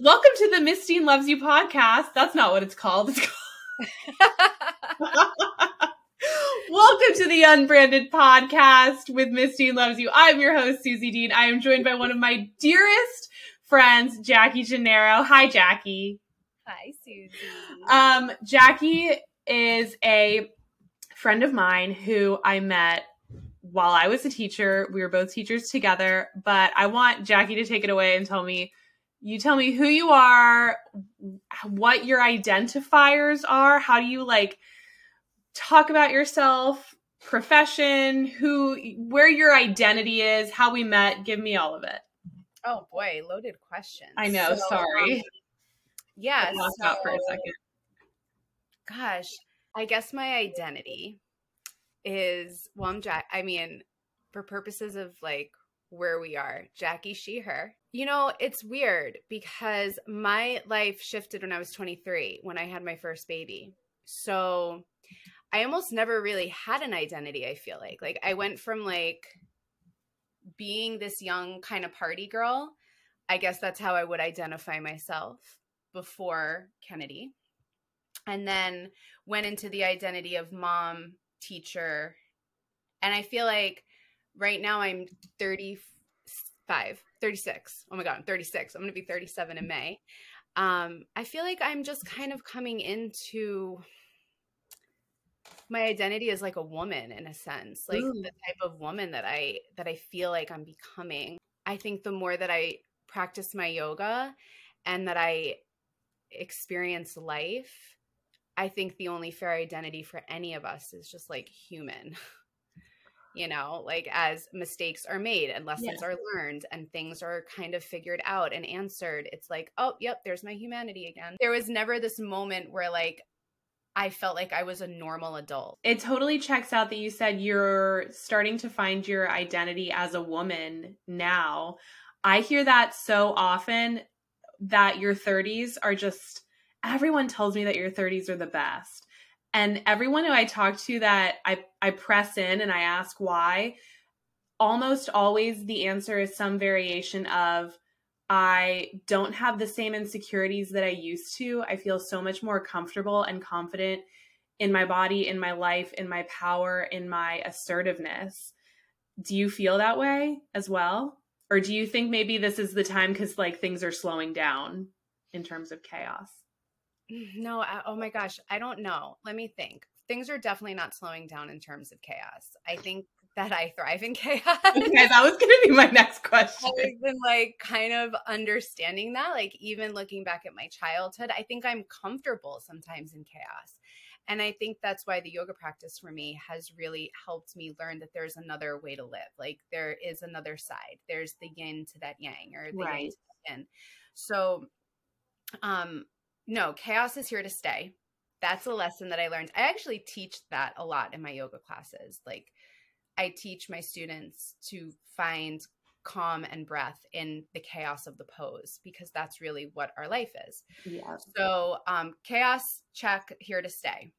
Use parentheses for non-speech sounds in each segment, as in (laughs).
Welcome to the Miss Dean Loves You podcast. That's not what it's called. It's called (laughs) Welcome to the Unbranded Podcast with Miss Dean Loves You. I'm your host, Suzy Dean. I am joined by one of my dearest friends, Jaci Gennaro. Hi, Jaci. Hi, Suzy. Um, Jaci is a friend of mine who I met while I was a teacher. We were both teachers together, but I want Jaci to take it away and tell me you tell me who you are, what your identifiers are, how do you like talk about yourself, profession, who where your identity is, how we met, give me all of it. Oh boy, loaded question. I know, so, sorry. Um, yeah, lost so, out for a second. Gosh, I guess my identity is well, I'm Jack. I mean, for purposes of like where we are, Jaci, she, her. You know, it's weird because my life shifted when I was 23 when I had my first baby. So I almost never really had an identity, I feel like. Like I went from like being this young kind of party girl. I guess that's how I would identify myself before Kennedy. And then went into the identity of mom, teacher. And I feel like right now I'm 35, 36. Oh my God, I'm 36. I'm going to be 37 in May. Um, I feel like I'm just kind of coming into my identity as like a woman in a sense, like Ooh. the type of woman that I that I feel like I'm becoming. I think the more that I practice my yoga and that I experience life, I think the only fair identity for any of us is just like human. (laughs) you know, like as mistakes are made and lessons yeah. are learned and things are kind of figured out and answered, it's like, oh, yep, there's my humanity again. There was never this moment where like I felt like I was a normal adult. It totally checks out that you said you're starting to find your identity as a woman now. I hear that so often that your 30s are just everyone tells me that your 30s are the best. And everyone who I talk to that I, I press in and I ask why, almost always the answer is some variation of, I don't have the same insecurities that I used to. I feel so much more comfortable and confident in my body, in my life, in my power, in my assertiveness. Do you feel that way as well? Or do you think maybe this is the time because like things are slowing down in terms of chaos? (laughs) No, I, oh my gosh, I don't know. Let me think. Things are definitely not slowing down in terms of chaos. I think that I thrive in (laughs) chaos. Okay, that was going to be my next (laughs) question. I've been like kind of understanding that, like even looking back at my childhood, I think I'm comfortable sometimes in chaos. And I think that's why the yoga practice for me has really helped me learn that there's another way to live. Like there is another side. There's the yin to that yang or the right. yang to that yin. So um no, chaos is here to stay. That's a lesson that I learned. I actually teach that a lot in my yoga classes. Like I teach my students to find calm and breath in the chaos of the pose because that's really what our life is. Yeah. So, um, chaos check here to stay.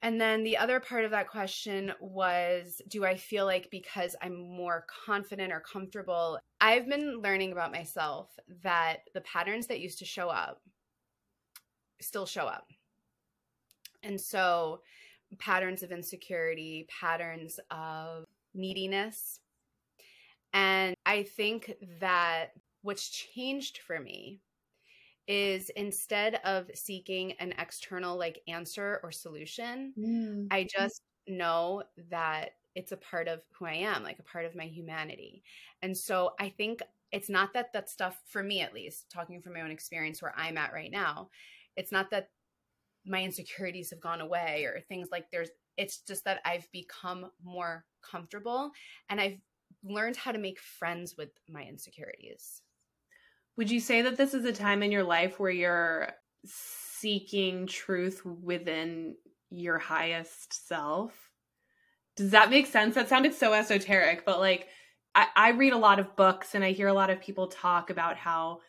And then the other part of that question was Do I feel like because I'm more confident or comfortable? I've been learning about myself that the patterns that used to show up still show up. And so, patterns of insecurity, patterns of neediness. And I think that what's changed for me is instead of seeking an external like answer or solution, mm. I just know that it's a part of who I am, like a part of my humanity. And so I think it's not that that stuff, for me at least, talking from my own experience where I'm at right now, it's not that my insecurities have gone away or things like there's it's just that I've become more comfortable and I've learned how to make friends with my insecurities. Would you say that this is a time in your life where you're seeking truth within your highest self? Does that make sense? That sounded so esoteric, but like I, I read a lot of books and I hear a lot of people talk about how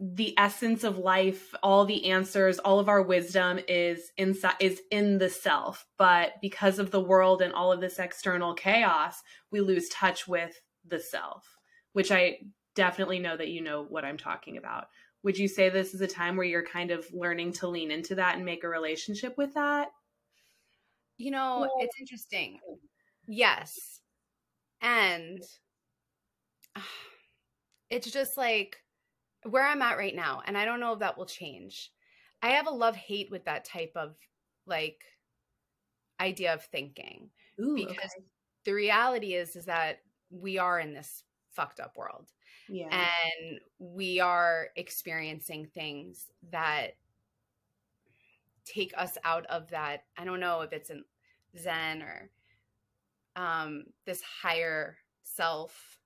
the essence of life all the answers all of our wisdom is inside is in the self but because of the world and all of this external chaos we lose touch with the self which i definitely know that you know what I'm talking about. Would you say this is a time where you're kind of learning to lean into that and make a relationship with that? You know, it's interesting. Yes. And (sighs) it's just like where I'm at right now. And I don't know if that will change. I have a love hate with that type of like idea of thinking Ooh, because okay. the reality is is that we are in this fucked up world Yeah. and we are experiencing things that take us out of that i don't know if it's in zen or um this higher self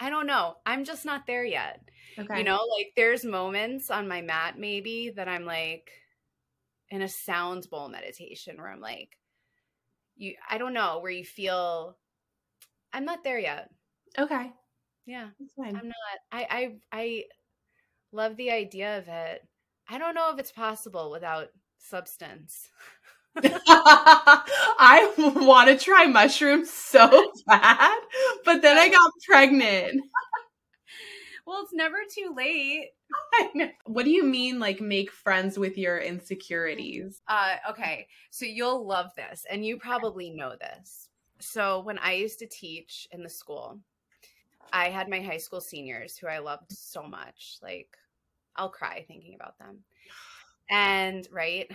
i don't know i'm just not there yet okay. you know like there's moments on my mat maybe that i'm like in a sound bowl meditation where i'm like you i don't know where you feel i'm not there yet Okay. yeah That's fine. I'm not. I I I love the idea of it. I don't know if it's possible without substance. (laughs) (laughs) I want to try mushrooms so bad, but then I got pregnant. (laughs) Well, it's never too late. (laughs) What do you mean, like, make friends with your insecurities? Uh okay. So you'll love this and you probably know this. So when I used to teach in the school, I had my high school seniors who I loved so much. Like I'll cry thinking about them. And right,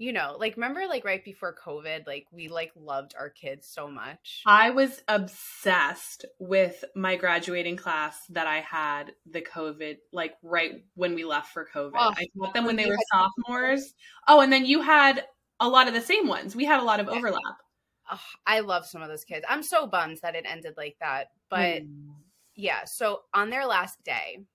you know, like remember like right before COVID, like we like loved our kids so much. I was obsessed with my graduating class that I had the COVID, like right when we left for COVID. Oh, I taught them when they were sophomores. Oh, and then you had a lot of the same ones. We had a lot of overlap. Ugh, I love some of those kids. I'm so bummed that it ended like that. But Mm. yeah, so on their last day,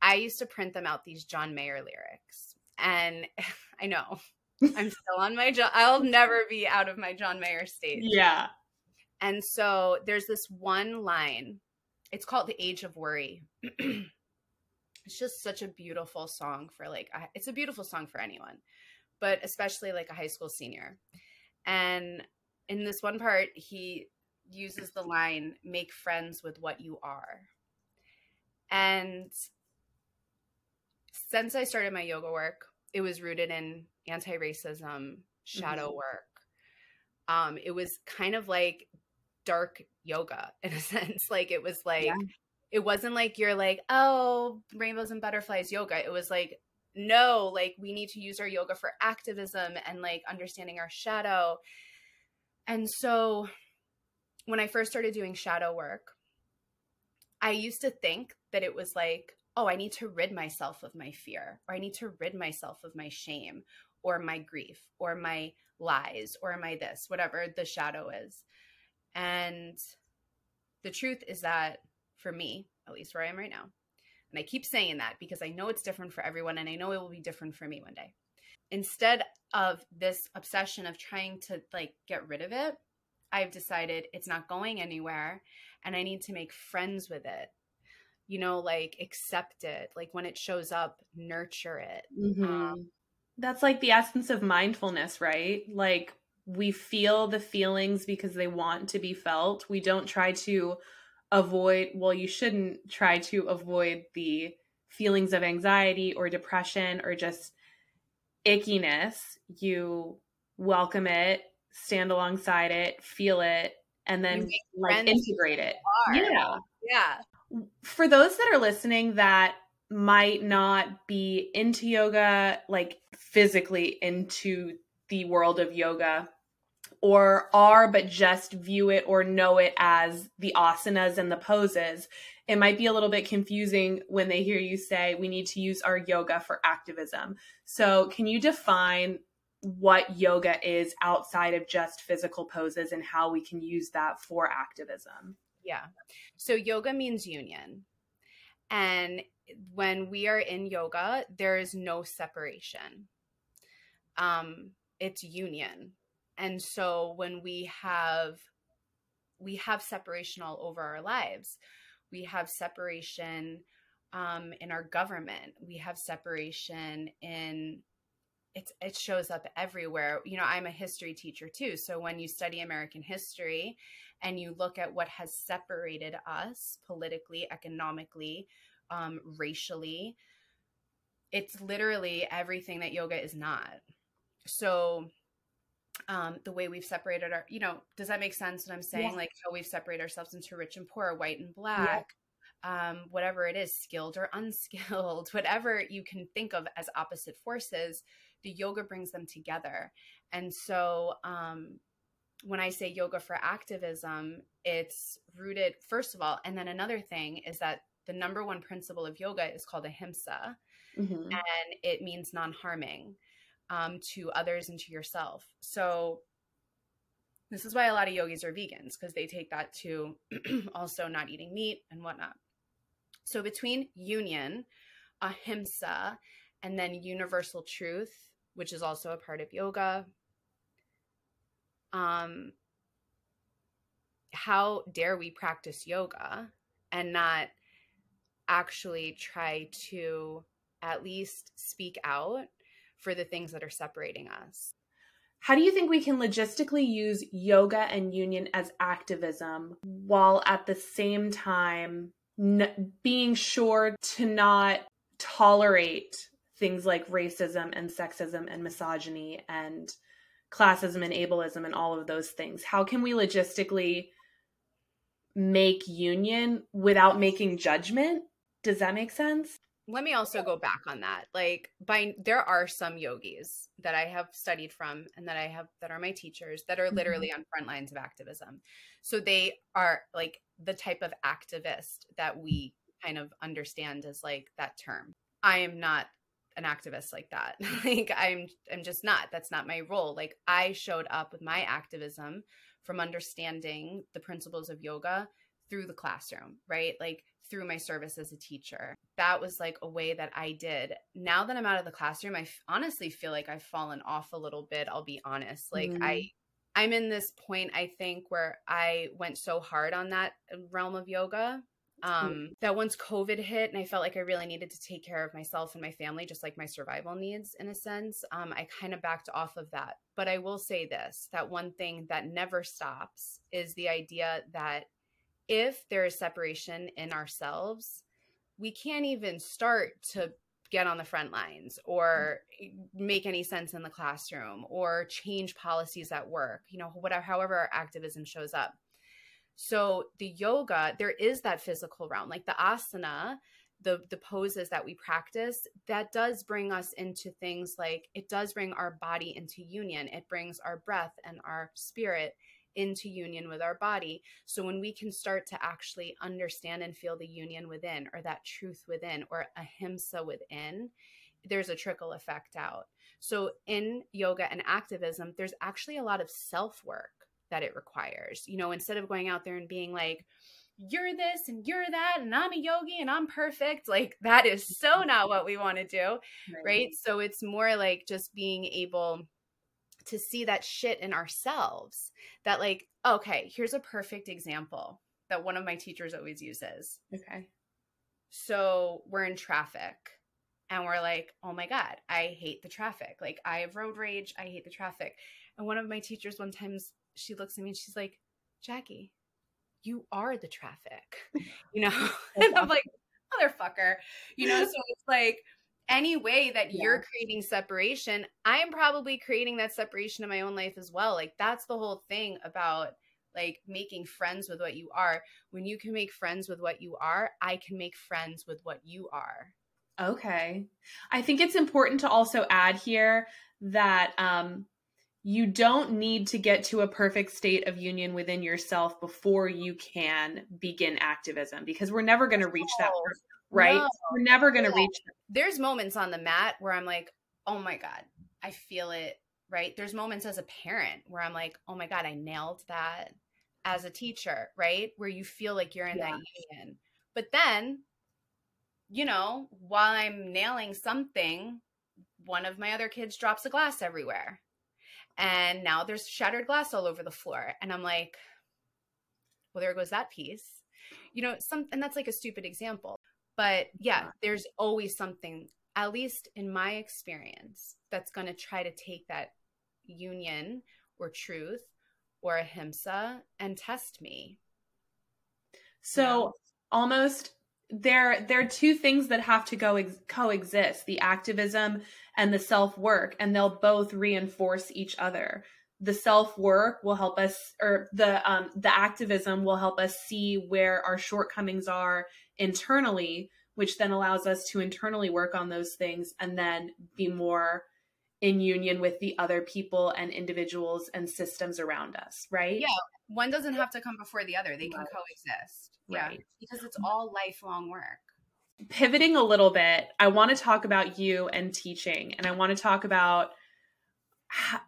I used to print them out these John Mayer lyrics. And (laughs) I know I'm still on my John, I'll never be out of my John Mayer stage. yeah. And so there's this one line. It's called The Age of Worry. (clears throat) it's just such a beautiful song for like it's a beautiful song for anyone, but especially like a high school senior. And in this one part he uses the line make friends with what you are. And since I started my yoga work, it was rooted in anti-racism, shadow Mhm. work. Um, it was kind of like dark yoga (laughs) in a sense. Like it was like Yeah. it wasn't like you're like, oh, rainbows and butterflies yoga. It was like, no, like we need to use our yoga for activism and like understanding our shadow. And so when I first started doing shadow work, I used to think that it was like, oh, I need to rid myself of my fear, or I need to rid myself of my shame, or my grief, or my lies, or my this, whatever the shadow is. And the truth is that for me, at least where I am right now, and I keep saying that because I know it's different for everyone and I know it will be different for me one day. Instead of this obsession of trying to like get rid of it, I've decided it's not going anywhere and I need to make friends with it. You know, like accept it. Like when it shows up, nurture it. Mhm. Um, That's like the essence of mindfulness, right? Like we feel the feelings because they want to be felt. We don't try to avoid, well, you shouldn't try to avoid the feelings of anxiety or depression or just ickiness. You welcome it, stand alongside it, feel it, and then like integrate it. Are. Yeah. Yeah. for those that are listening that might not be into yoga, like physically into the world of yoga, or are but just view it or know it as the asanas and the poses, it might be a little bit confusing when they hear you say we need to use our yoga for activism. So, can you define what yoga is outside of just physical poses and how we can use that for activism? Yeah. So yoga means union. And when we are in yoga, there is no separation. Um it's union. And so when we have we have separation all over our lives. We have separation um, in our government. We have separation in it's it shows up everywhere. You know, I'm a history teacher too. So when you study American history and you look at what has separated us politically, economically, um, racially, it's literally everything that yoga is not. So um, the way we've separated our, you know, does that make sense what I'm saying? Yeah. Like how we've separated ourselves into rich and poor, white and black, yeah. um, whatever it is, skilled or (laughs) unskilled, whatever you can think of as opposite forces, the yoga brings them together. And so um, when I say yoga for activism, it's rooted, first of all, and then another thing is that the number one principle of yoga is called ahimsa, mm-hmm. and it means non harming um, to others and to yourself. So, this is why a lot of yogis are vegans because they take that to (clears throat) also not eating meat and whatnot. So, between union, ahimsa, and then universal truth, which is also a part of yoga, um, how dare we practice yoga and not actually try to at least speak out for the things that are separating us. How do you think we can logistically use yoga and union as activism while at the same time n- being sure to not tolerate things like racism and sexism and misogyny and classism and ableism and all of those things? How can we logistically make union without making judgment? Does that make sense? let me also go back on that like by there are some yogis that i have studied from and that i have that are my teachers that are literally mm-hmm. on front lines of activism. So they are like the type of activist that we kind of understand as like that term. I am not an activist like that. (laughs) Like i'm i'm just not. That's not my role. Like i showed up with my activism from understanding the principles of yoga through the classroom right like through my service as a teacher. That was like a way that I did. Now that I'm out of the classroom, I f- honestly feel like I've fallen off a little bit. I'll be honest. Like mm-hmm. I I'm in this point I think where I went so hard on that realm of yoga um, that once COVID hit and I felt like I really needed to take care of myself and my family, just like my survival needs in a sense, um, I kind of backed off of that. But I will say this that one thing that never stops is the idea that if there is separation in ourselves, we can't even start to get on the front lines or mm. make any sense in the classroom or change policies at work, you know, whatever, however our activism shows up. So the yoga, there is that physical realm, like the asana, the the poses that we practice, that does bring us into things like it does bring our body into union. It brings our breath and our spirit into union with our body. So when we can start to actually understand and feel the union within, or that truth within, or ahimsa within, there's a trickle effect out. So in yoga and activism, there's actually a lot of self work that it requires. You know, instead of going out there and being like, you're this and you're that and I'm a yogi and I'm perfect. Like that is so not what we want to do. (laughs) Right. right. So it's more like just being able to see that shit in ourselves that like okay here's a perfect example that one of my teachers always uses. Okay. So we're in traffic and we're like oh my god i hate the traffic. Like i have road rage. I hate the traffic. And one of my teachers one time she looks at me and she's like Jaci you are the traffic. (laughs) You know? (laughs) (laughs) And i'm like motherfucker. You know? So it's like any way that yeah. you're creating separation, I'm probably creating that separation in my own life as well. Like that's the whole thing about like making friends with what you are. When you can make friends with what you are, I can make friends with what you are. Okay. I think it's important to also add here that um you don't need to get to a perfect state of union within yourself before you can begin activism because we're never going to reach that right? No. We're never going to yeah. reach them. There's moments on the mat where I'm like, oh my God, I feel it, right? There's moments as a parent where I'm like, oh my God, I nailed that as a teacher, right? Where you feel like you're in yeah. that union. But then, you know, while I'm nailing something, one of my other kids drops a glass everywhere. And now there's shattered glass all over the floor. And I'm like, well, there goes that piece. You know, some and that's like a stupid example. But yeah, there's always something at least in my experience, that's going to try to take that union or truth or ahimsa and test me. So almost there there are two things that have to go ex- coexist, the activism and the self-work, and they'll both reinforce each other. The self-work will help us or the um the activism will help us see where our shortcomings are internally, which then allows us to internally work on those things and then be more in union with the other people and individuals and systems around us, right? Yeah, one doesn't have to come before the other. They can right. coexist. Right. Yeah, because it's all lifelong work. Pivoting a little bit, I want to talk about you and teaching, and I want to talk about how,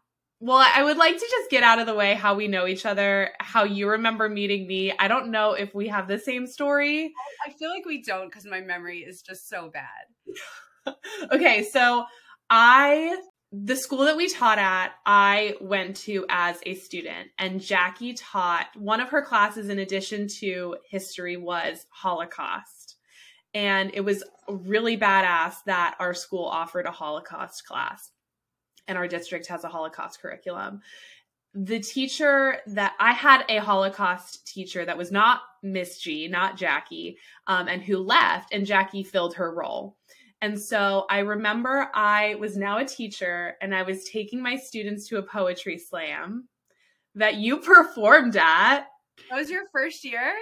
well, I would like to just get out of the way how we know each other, how you remember meeting me. I don't know if we have the same story. I feel like we don't because my memory is just so bad. (laughs) okay, so I the school that we taught at, I went to as a student, and Jaci taught one of her classes in addition to history was Holocaust. And it was really badass that our school offered a Holocaust class, and our district has a Holocaust curriculum. The teacher that I had a Holocaust teacher that was not Miss G, not Jaci, um, and who left, and Jaci filled her role. And so I remember I was now a teacher and I was taking my students to a poetry slam that you (laughs) performed at. That was your first year?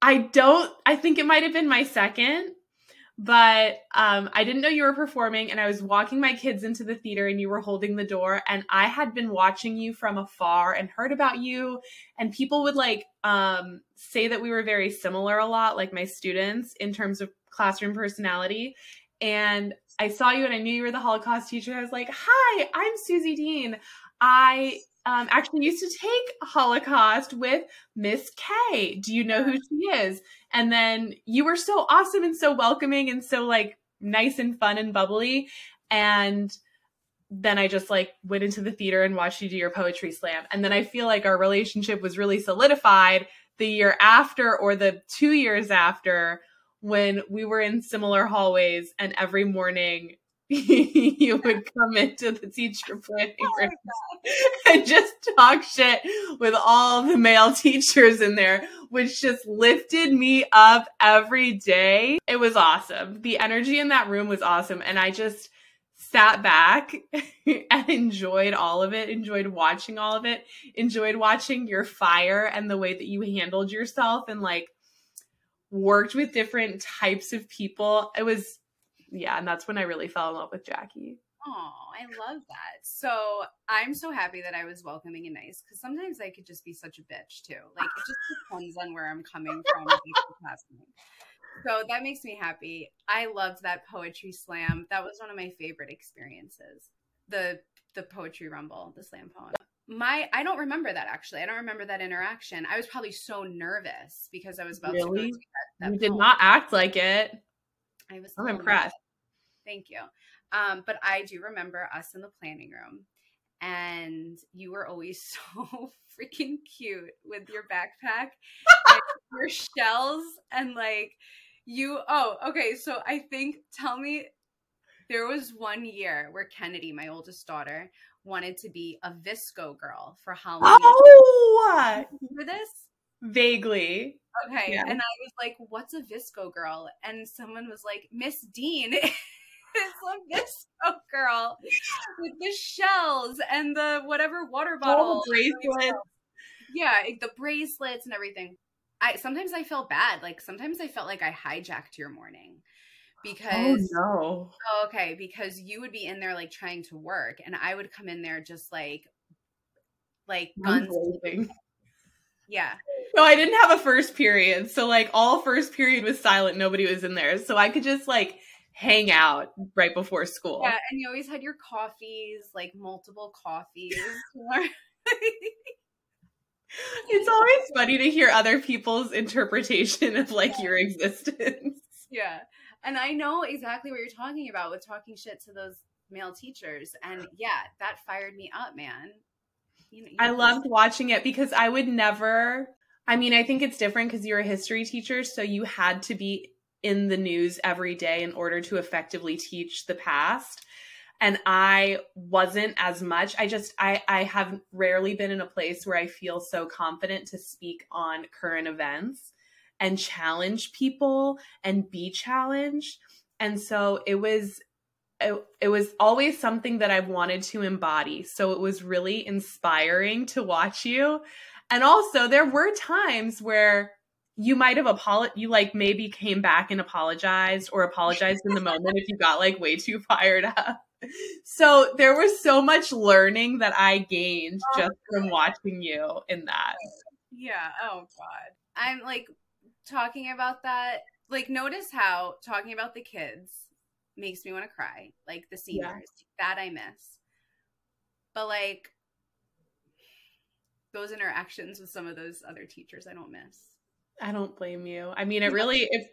I don't, I think it might have been my second, but um, I didn't know you were performing. And I was walking my kids into the theater and you were holding the door. And I had been watching you from afar and heard about you. And people would like um, say that we were very similar a lot, like my students, in terms of classroom personality and I saw you and I knew you were the Holocaust teacher. I was like, "Hi, I'm Suzy Dean. I um, actually used to take Holocaust with Miss K. Do you know who she is?" And then you were so awesome and so welcoming and so like nice and fun and bubbly. And then I just like went into the theater and watched you do your poetry slam. And then I feel like our relationship was really solidified the year after or the two years after when we were in similar hallways and every morning (laughs) you would come into the teacher planning room (laughs) and just talk shit with all the male (laughs) teachers in there, which just lifted me up every day. It was awesome. The energy in that room was awesome. And I just sat back and enjoyed all of it, enjoyed watching all of it, enjoyed watching your fire and the way that you handled yourself and like worked with different types of people. It was, yeah, and that's when I really fell in love with Jaci. Oh, I love that. So I'm so happy that I was welcoming and nice because sometimes I could just be such a bitch too. Like it just depends on where I'm coming from. (laughs) so that makes me happy. I loved that poetry slam. That was one of my favorite experiences. The the poetry rumble, the slam poem my I don't remember that actually. I don't remember that interaction. I was probably so nervous because I was about really? to go to that. that you did not act like it. I was. I'm impressed. Thank you. Um, but I do remember us in the planning room, and you were always (laughs) so freaking cute with your backpack, (laughs) your shells, and like you. Oh, okay. So I think tell me. There was one year where Kennedy, my oldest daughter, wanted to be a VSCO girl for Halloween. Oh, remember this? Vaguely. Okay, yeah. and I was like, "What's a VSCO girl?" And someone was like, "Miss Dean." (laughs) is a VSCO girl with the shells and the whatever water bottle bracelets. Yeah, the bracelets and everything. I sometimes I felt bad. Like sometimes I felt like I hijacked your morning Oh, because oh, no. oh, okay because you would be in there like trying to work and i would come in there just like like guns yeah no i didn't have a first period so like all first period was silent nobody was in there so i could just like hang out right before school yeah and you always had your coffees like multiple coffees (laughs) it's always funny to hear other people's interpretation of like your existence yeah and I know exactly what you're talking about with talking shit to those male teachers. And yeah, that fired me up, man. You know, you I loved watching it because I would never. I mean, I think it's different because you're a history teacher, so you had to be in the news every day in order to effectively teach the past. And i wasn't as much. I just i i have rarely been in a place where i feel so confident to speak on current events and challenge people and be challenged. And so it was it, it was always something that i wanted to embody. So it was really inspiring to watch you. And also there were times where you might have apologized you like maybe came back and apologized or apologized in the moment if you got like way too fired up. So there was so much learning that i gained oh, just from watching you in that. Yeah. Oh god. I'm like talking about that like notice how talking about the kids makes me want to cry like the seniors yeah. that i miss. But like those interactions with some of those other teachers i don't miss I don't blame you. I mean, it really if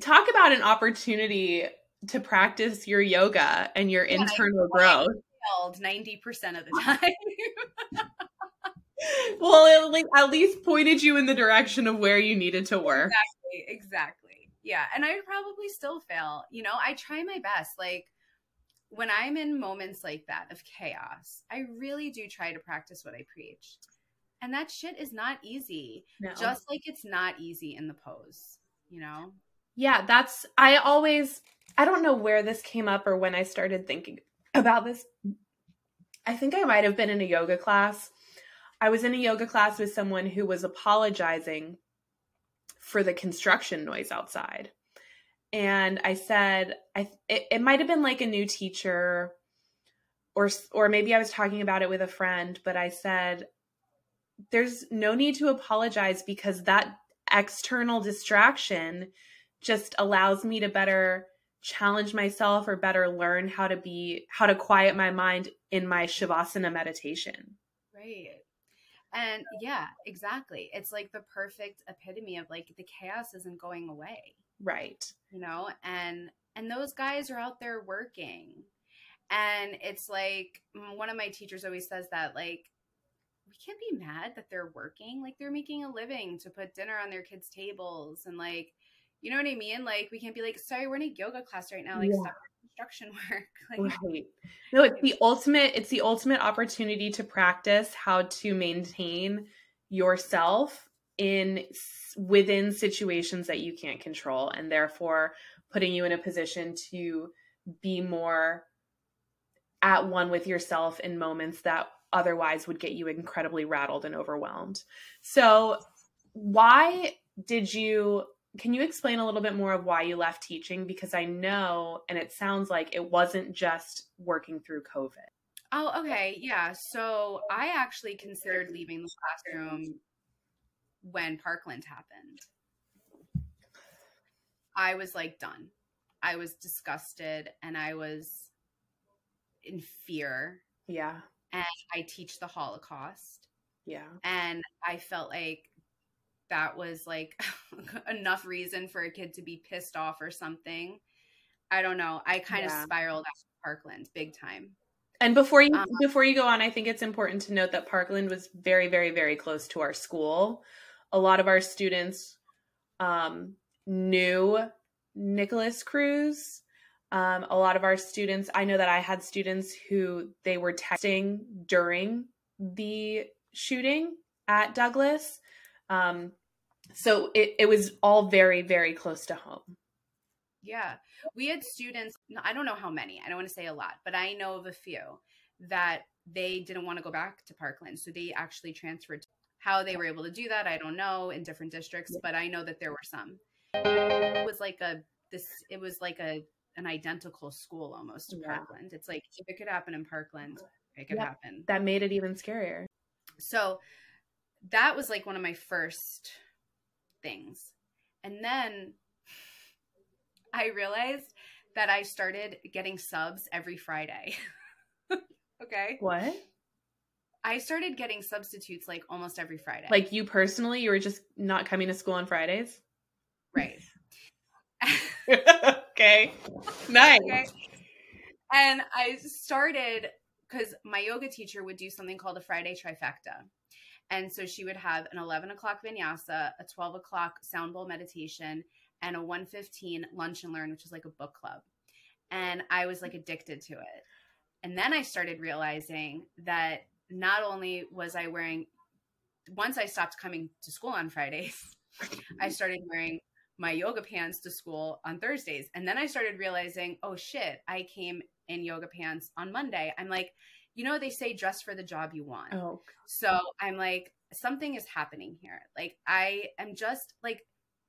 talk about an opportunity to practice your yoga and your yeah, internal growth. Ninety percent of the (laughs) time. well, it like at least pointed you in the direction of where you needed to work. Exactly. Exactly. Yeah, and I would probably still fail. You know, I try my best. Like when I'm in moments like that of chaos, I really do try to practice what I preach. And that shit is not easy. No. Just like it's not easy in the pose, you know? Yeah, that's, I always, I don't know where this came up or when I started thinking about this. I think I might have been in a yoga class. I was in a yoga class with someone who was apologizing for the construction noise outside. And I said, I it, it might have been like a new teacher or or maybe I was talking about it with a friend, but I said there's no need to apologize because that external distraction just allows me to better challenge myself or better learn how to be how to quiet my mind in my shavasana meditation. Right. And yeah exactly. It's like the perfect epitome of like the chaos isn't going away. Right. You know and and those guys are out there working. And it's like mm, one of my teachers always says that like we can't be mad that they're working. Like they're making a living to put dinner on their kids' tables and like you know what I mean? Like we can't be like, sorry, we're in a yoga class right now. Like yeah. stop construction (laughs) work. like, right. No, it's the ultimate, it's the ultimate opportunity to practice how to maintain yourself in within situations that you can't control and therefore putting you in a position to be more at one with yourself in moments that otherwise would get you incredibly rattled and overwhelmed. So, why did you? Can you explain a little bit more of why you left teaching? Because I know, and it sounds like it wasn't just working through COVID. Oh, okay. Yeah. So I actually considered leaving the classroom when Parkland happened. I was like done. I was disgusted and I was in fear. Yeah and I teach the Holocaust. Yeah. And I felt like that was like (laughs) enough reason for a kid to be pissed off or something. I don't know. I kind yeah. of spiraled after Parkland big time. And before you um, before you go on, I think it's important to note that Parkland was very, very, very close to our school. A lot of our students um, knew Nikolas Cruz um, a lot of our students, I know that I had students who they were texting during the shooting at Douglas. Um, so it, it was all very, very close to home. Yeah. We had students, I don't know how many, I don't want to say a lot, but I know of a few that they didn't want to go back to Parkland. So they actually transferred. How they were able to do that, I don't know in different districts, but I know that there were some. It was like a, this, it was like a an identical school almost to yeah. Parkland. It's like if it could happen in Parkland, it could happen. That made it even scarier. So that was like one of my first things. And then I realized that I started getting subs every Friday. (laughs) okay. What? I started getting substitutes like almost every Friday. Like you personally, you were just not coming to school on Fridays? Right. (laughs) (laughs) okay. Nice. Okay. And I started because my yoga teacher would do something called a Friday trifecta. And so she would have an 11 o'clock vinyasa, a 12 o'clock sound bowl meditation, and a 115 lunch and learn, which is like a book club. And I was like addicted to it. And then I started realizing that not only was I wearing, once I stopped coming to school on Fridays, (laughs) I started wearing my yoga pants to school on Thursdays. And then I started realizing, oh shit, I came in yoga pants on Monday. I'm like, you know, they say dress for the job you want. Oh. So I'm like, something is happening here. Like, I am just like,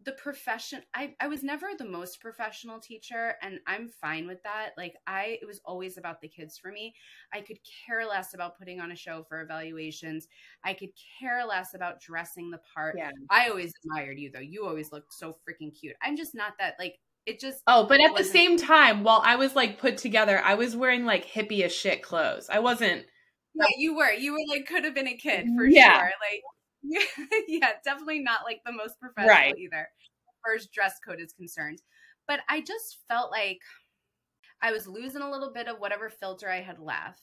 the profession I, I was never the most professional teacher and i'm fine with that like i it was always about the kids for me i could care less about putting on a show for evaluations i could care less about dressing the part Yeah. i always admired you though you always looked so freaking cute i'm just not that like it just Oh, but at the same time, while I was like put together, I was wearing like hippie as shit clothes. I wasn't. yeah you were you were like could have been a kid for Yeah. sure like (laughs) yeah definitely not like the most professional Right. either first dress code is concerned but i just felt like i was losing a little bit of whatever filter i had left.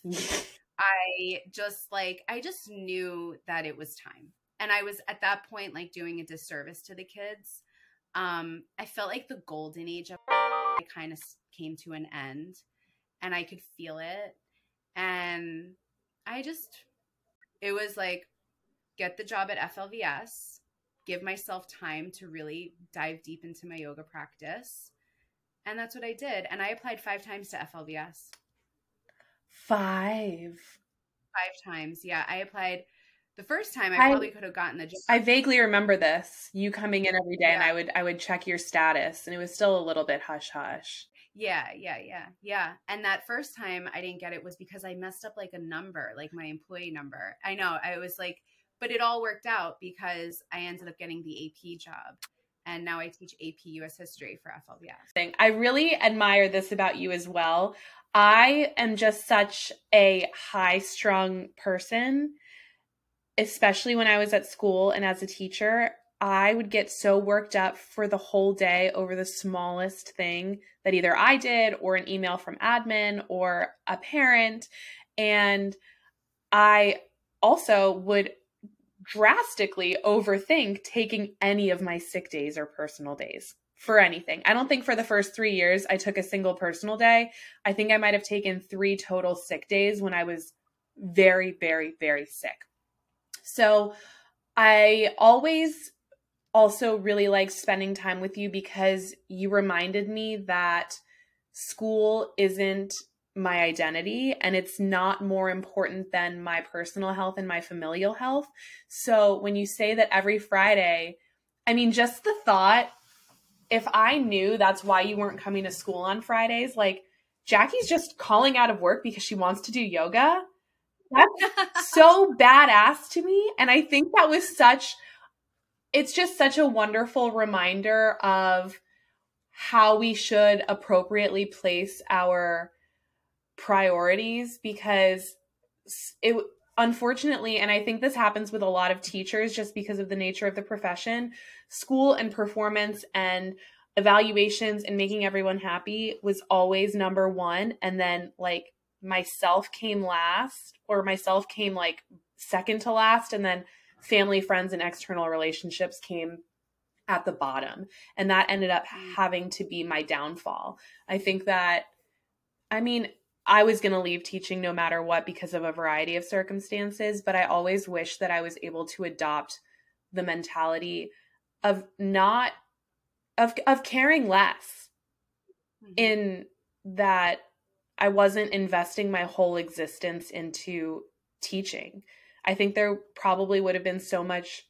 I just like i just knew that it was time and i was at that point like doing a disservice to the kids. Um i felt like the golden age of kind of came to an end and i could feel it and i just it was like get the job at flvs give myself time to really dive deep into my yoga practice and that's what i did and i applied five times to flvs Five. five times yeah i applied the first time i, I- probably could have gotten the job I vaguely remember this. You coming in every day, and I would I would check your status, and it was still a little bit hush hush. Yeah, yeah, yeah, yeah. And that first time I didn't get it was because I messed up like a number, like my employee number. I know. I was like, but it all worked out because I ended up getting the AP job. And now I teach AP US history for FLVS. I really admire this about you as well. I am just such a high strung person, especially when I was at school and as a teacher. I would get so worked up for the whole day over the smallest thing that either I did or an email from admin or a parent. And I also would drastically overthink taking any of my sick days or personal days for anything. I don't think for the first three years I took a single personal day. I think I might have taken three total sick days when I was very, very, very sick. So I always also really liked spending time with you because you reminded me that school isn't my identity and it's not more important than my personal health and my familial health. So when you say that every Friday, I mean, just the thought, if I knew that's why you weren't coming to school on Fridays, like Jaci's just calling out of work because she wants to do yoga. That's (laughs) so badass to me. And I think that was such, it's just such a wonderful reminder of how we should appropriately place our priorities because it unfortunately and i think this happens with a lot of teachers just because of the nature of the profession school and performance and evaluations and making everyone happy was always number 1 and then like myself came last or myself came like second to last. And then family friends and external relationships came at the bottom. And that ended up Mm. having to be my downfall. I think that i mean I was going to leave teaching no matter what because of a variety of circumstances, but I always wish that I was able to adopt the mentality of not of of caring less Mhm. in that I wasn't investing my whole existence into teaching. I think there probably would have been so much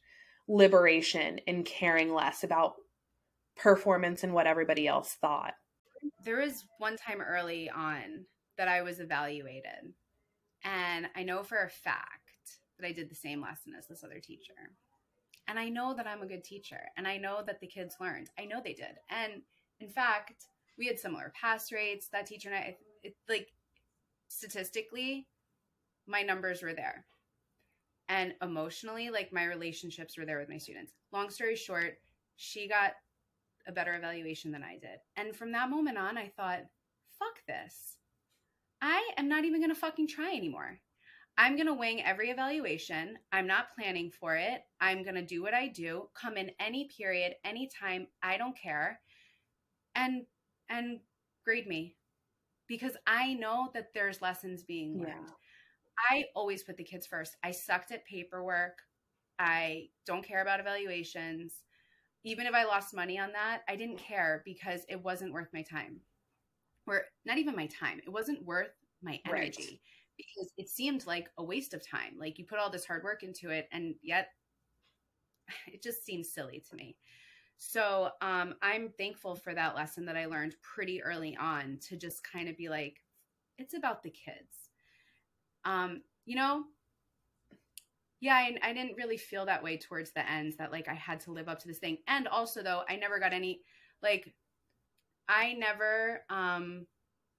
liberation in caring less about performance and what everybody else thought. there was one time early on that I was evaluated. And I know for a fact that I did the same lesson as this other teacher. And I know that I'm a good teacher. And I know that the kids learned. I know they did. And in fact, we had similar pass rates. That teacher and I, it, like statistically, my numbers were there. And emotionally, like my relationships were there with my students. Long story short, she got a better evaluation than I did. And from that moment on, I thought, fuck this. I am not even going to fucking try anymore. I'm going to wing every evaluation. I'm not planning for it. I'm going to do what I do, come in any period, anytime. I don't care. and and grade me because I know that there's lessons being learned. Yeah. I always put the kids first. I sucked at paperwork. I don't care about evaluations. Even if I lost money on that, I didn't care because it wasn't worth my time. Or not even my time. It wasn't worth my energy right. because it seemed like a waste of time. Like you put all this hard work into it and yet (sighs) it just seems silly to me. So um, I'm thankful for that lesson that I learned pretty early on to just kind of be like, it's about the kids. Um, you know, yeah, I, I didn't really feel that way towards the end that like I had to live up to this thing. And also though, I never got any like I never um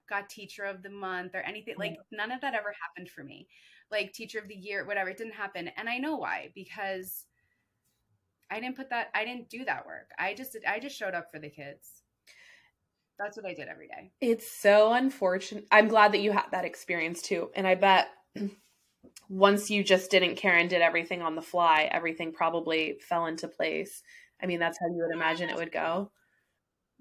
got teacher of the month or anything. Like none of that ever happened for me. Like teacher of the year, whatever, it didn't happen. And I know why because I didn't put that I didn't do that work. I just I just showed up for the kids. That's what I did every day. It's so unfortunate. I'm glad that you had that experience too. And I bet (clears throat) once you just didn't care and did everything on the fly, everything probably fell into place. I mean, that's how you would imagine it would go.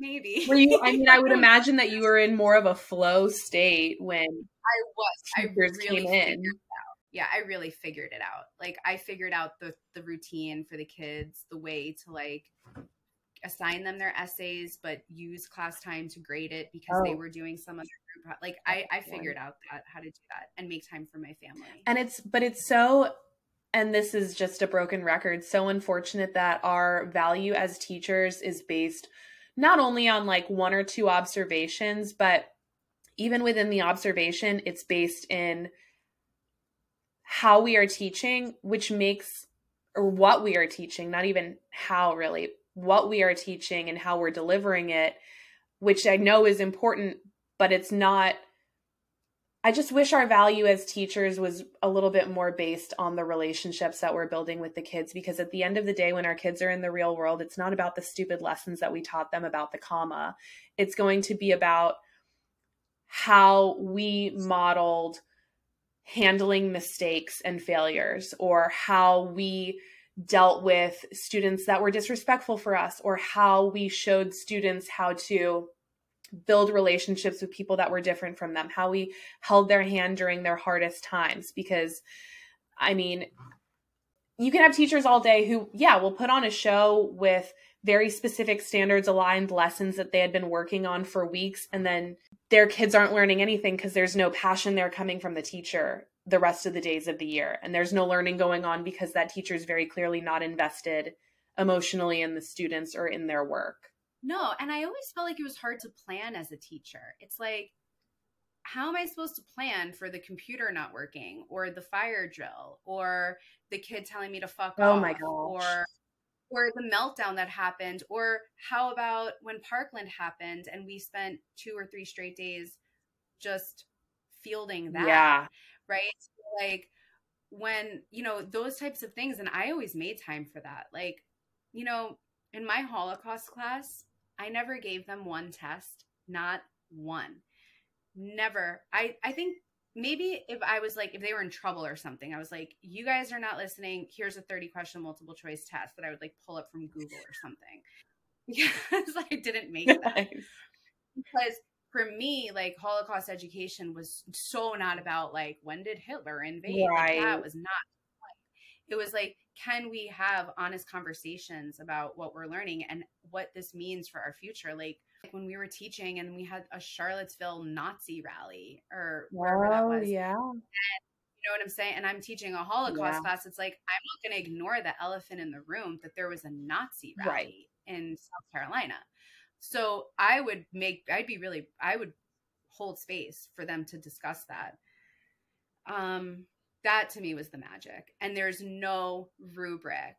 Maybe. Were you I mean, I would (laughs) imagine that you were in more of a flow state when I was. I really came in yeah, I really figured it out. Like I figured out the the routine for the kids, the way to like assign them their essays, but use class time to grade it because oh. they were doing some other group. Like I, I figured out that how to do that and make time for my family. And it's, but it's so, and this is just a broken record. So unfortunate that our value as teachers is based not only on like one or two observations, but even within the observation, it's based in how we are teaching, which makes, or what we are teaching, not even how really, what we are teaching and how we're delivering it, which I know is important, but it's not. I just wish our value as teachers was a little bit more based on the relationships that we're building with the kids because at the end of the day, when our kids are in the real world, it's not about the stupid lessons that we taught them about the comma. It's going to be about how we modeled handling mistakes and failures or how we dealt with students that were disrespectful for us or how we showed students how to build relationships with people that were different from them how we held their hand during their hardest times because i mean you can have teachers all day who yeah will put on a show with very specific standards aligned lessons that they had been working on for weeks and then their kids aren't learning anything because there's no passion there coming from the teacher the rest of the days of the year. And there's no learning going on because that teacher is very clearly not invested emotionally in the students or in their work no and i always felt like it was hard to plan as a teacher. It's like how am I supposed to plan for the computer not working or the fire drill or the kid telling me to fuck oh off my gosh. or or the meltdown that happened or how about when parkland happened and we spent two or three straight days just fielding that yeah. right? Like when you know those types of things and i always made time for that. Like you know in my holocaust class i never gave them one test not one never i i think maybe if I was like, if they were in trouble or something, I was like, you guys are not listening. Here's a 30 question multiple choice test that I would like pull up from Google or something. (laughs) Because I didn't make (laughs) that. because for me, like Holocaust education was so not about like, when did Hitler invade? Right. Like, that was not. It was like, can we have honest conversations about what we're learning and what this means for our future? Like, when we were teaching and we had a Charlottesville Nazi rally or wherever that was. Yeah. And you know what I'm saying? And I'm teaching a Holocaust yeah. class. It's like I'm not going to ignore the elephant in the room that there was a Nazi rally right. in South Carolina. So I would make I'd be really I would hold space for them to discuss that. Um that to me was the magic. And there's no rubric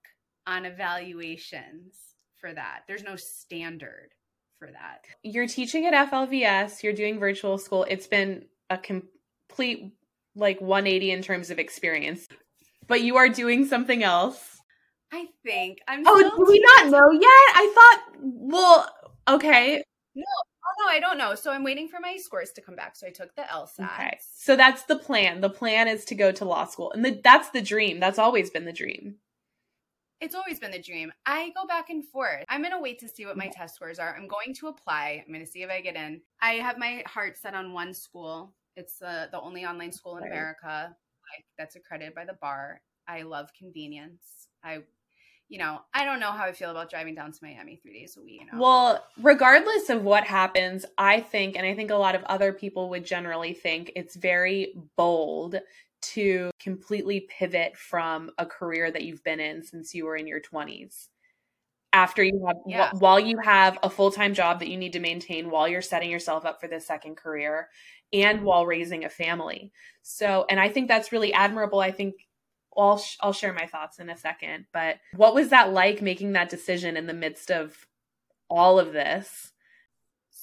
on evaluations for that. There's no standard for that. You're teaching at FLVS, you're doing virtual school. It's been a complete like 180 in terms of experience. But you are doing something else. I think. I'm Oh, do we not know yet? I thought well, okay. No, oh, no, I don't know. So I'm waiting for my scores to come back. So I took the LSAT. Okay. So that's the plan. The plan is to go to law school. And the, that's the dream. That's always been the dream. it's always been the dream. I go back and forth. I'm going to wait to see what my test scores are. I'm going to apply. I'm going to see if I get in. I have my heart set on one school. It's uh, the only online school in right. America that's accredited by the bar. I love convenience. I you know, I don't know how I feel about driving down to Miami three days a week. You know? Well, regardless of what happens, I think, and I think a lot of other people would generally think it's very bold to completely pivot from a career that you've been in since you were in your 20s after you have yeah. wh- while you have a full-time job that you need to maintain while you're setting yourself up for this second career and while raising a family so and i think that's really admirable i think I'll, sh- I'll share my thoughts in a second but what was that like making that decision in the midst of all of this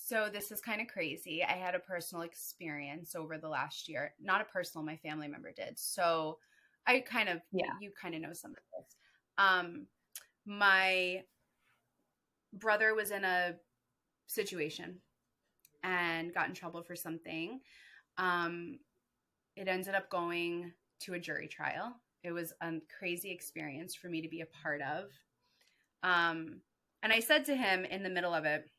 so this is kind of crazy. I had a personal experience over the last year. Not a personal, my family member did. So I kind of yeah, you kind of know some of this. Um my brother was in a situation and got in trouble for something. Um it ended up going to a jury trial. It was a crazy experience for me to be a part of. Um and I said to him in the middle of it,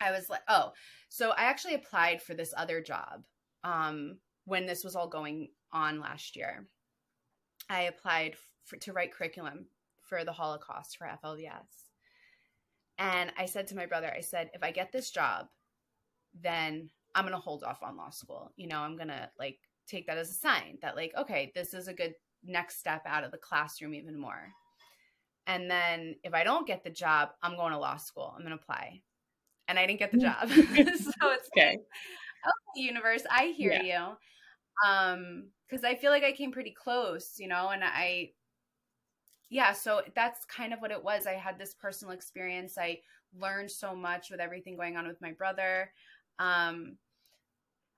I was like, oh, so I actually applied for this other job um, when this was all going on last year. I applied for, to write curriculum for the Holocaust for FLVS. And I said to my brother, I said, if I get this job, then I'm going to hold off on law school. You know, I'm going to like take that as a sign that, like, okay, this is a good next step out of the classroom even more. And then if I don't get the job, I'm going to law school. I'm going to apply and I didn't get the job. (laughs) (laughs) so it's okay. Okay, universe, I hear yeah. you. Um, because I feel like I came pretty close, you know, and I yeah, so that's kind of what it was. I had this personal experience. I learned so much with everything going on with my brother. Um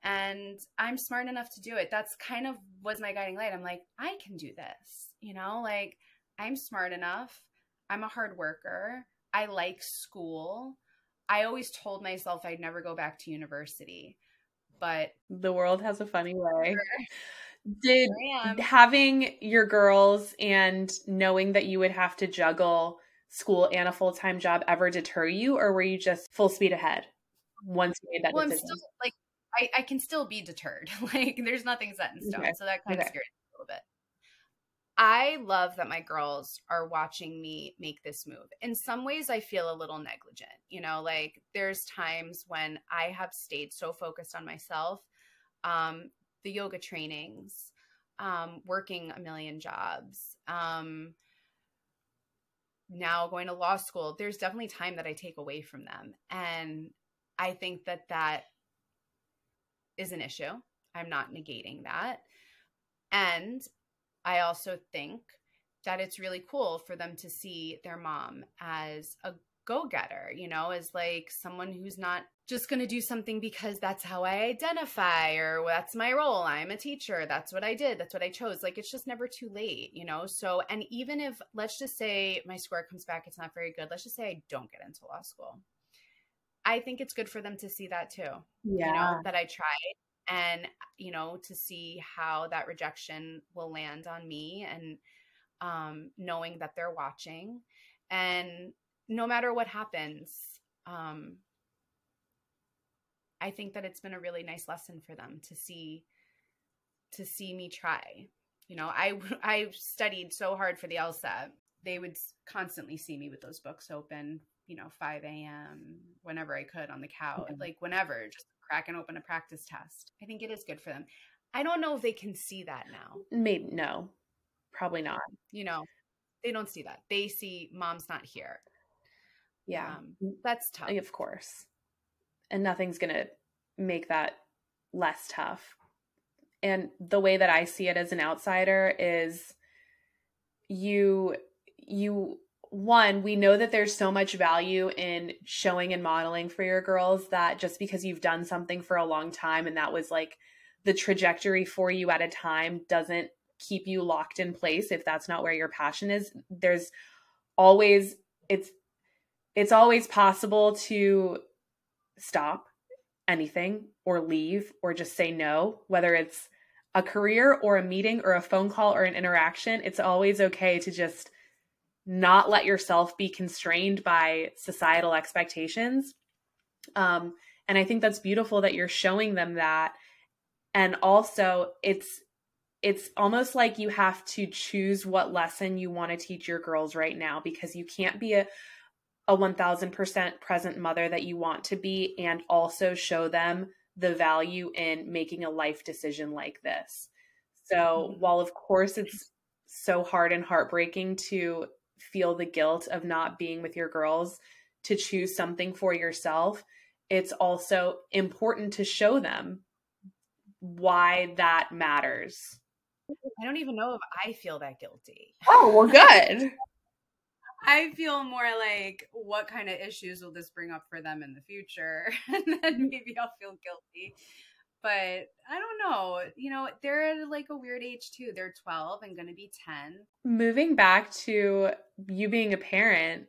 and I'm smart enough to do it. That's kind of was my guiding light. I'm like, I can do this. You know, like I'm smart enough. I'm a hard worker. I like school. I always told myself I'd never go back to university, but the world has a funny way. Did having your girls and knowing that you would have to juggle school and a full time job ever deter you, or were you just full speed ahead once you made that well, decision? I'm still like I, I can still be deterred. (laughs) like there's nothing set in stone, okay. so that kind okay. of scares me a little bit. I love that my girls are watching me make this move. In some ways, I feel a little negligent. You know, like there's times when I have stayed so focused on myself, um, the yoga trainings, um, working a million jobs, um, now going to law school. There's definitely time that I take away from them. And I think that that is an issue. I'm not negating that. And I also think that it's really cool for them to see their mom as a go getter, you know, as like someone who's not just going to do something because that's how I identify or that's my role. I'm a teacher. That's what I did. That's what I chose. Like it's just never too late, you know? So, and even if, let's just say my score comes back, it's not very good. Let's just say I don't get into law school. I think it's good for them to see that too. Yeah. You know, that I tried and you know to see how that rejection will land on me and um, knowing that they're watching and no matter what happens um, i think that it's been a really nice lesson for them to see to see me try you know i (laughs) i studied so hard for the lsat they would constantly see me with those books open you know 5 a.m whenever i could on the couch like whenever just cracking open a practice test. I think it is good for them. I don't know if they can see that now. Maybe no, probably not. You know, they don't see that. They see mom's not here. Yeah, um, that's tough. Of course, and nothing's gonna make that less tough. And the way that I see it as an outsider is, you you one, we know that there's so much value in showing and modeling for your girls that just because you've done something for a long time and that was like the trajectory for you at a time doesn't keep you locked in place if that's not where your passion is. There's always it's it's always possible to stop anything or leave or just say no, whether it's a career or a meeting or a phone call or an interaction. It's always okay to just not let yourself be constrained by societal expectations. Um, and I think that's beautiful that you're showing them that. And also, it's it's almost like you have to choose what lesson you want to teach your girls right now because you can't be a a 1000% present mother that you want to be and also show them the value in making a life decision like this. So, mm-hmm. while of course it's so hard and heartbreaking to feel the guilt of not being with your girls to choose something for yourself, it's also important to show them why that matters. I don't even know if I feel that guilty. Oh, well, (laughs) good. I feel more like what kind of issues will this bring up for them in the future? (laughs) and then mm-hmm. maybe I'll feel guilty. But I don't know. You know, they're like a weird age too. They're 12 and going to be 10. Moving back to you being a parent,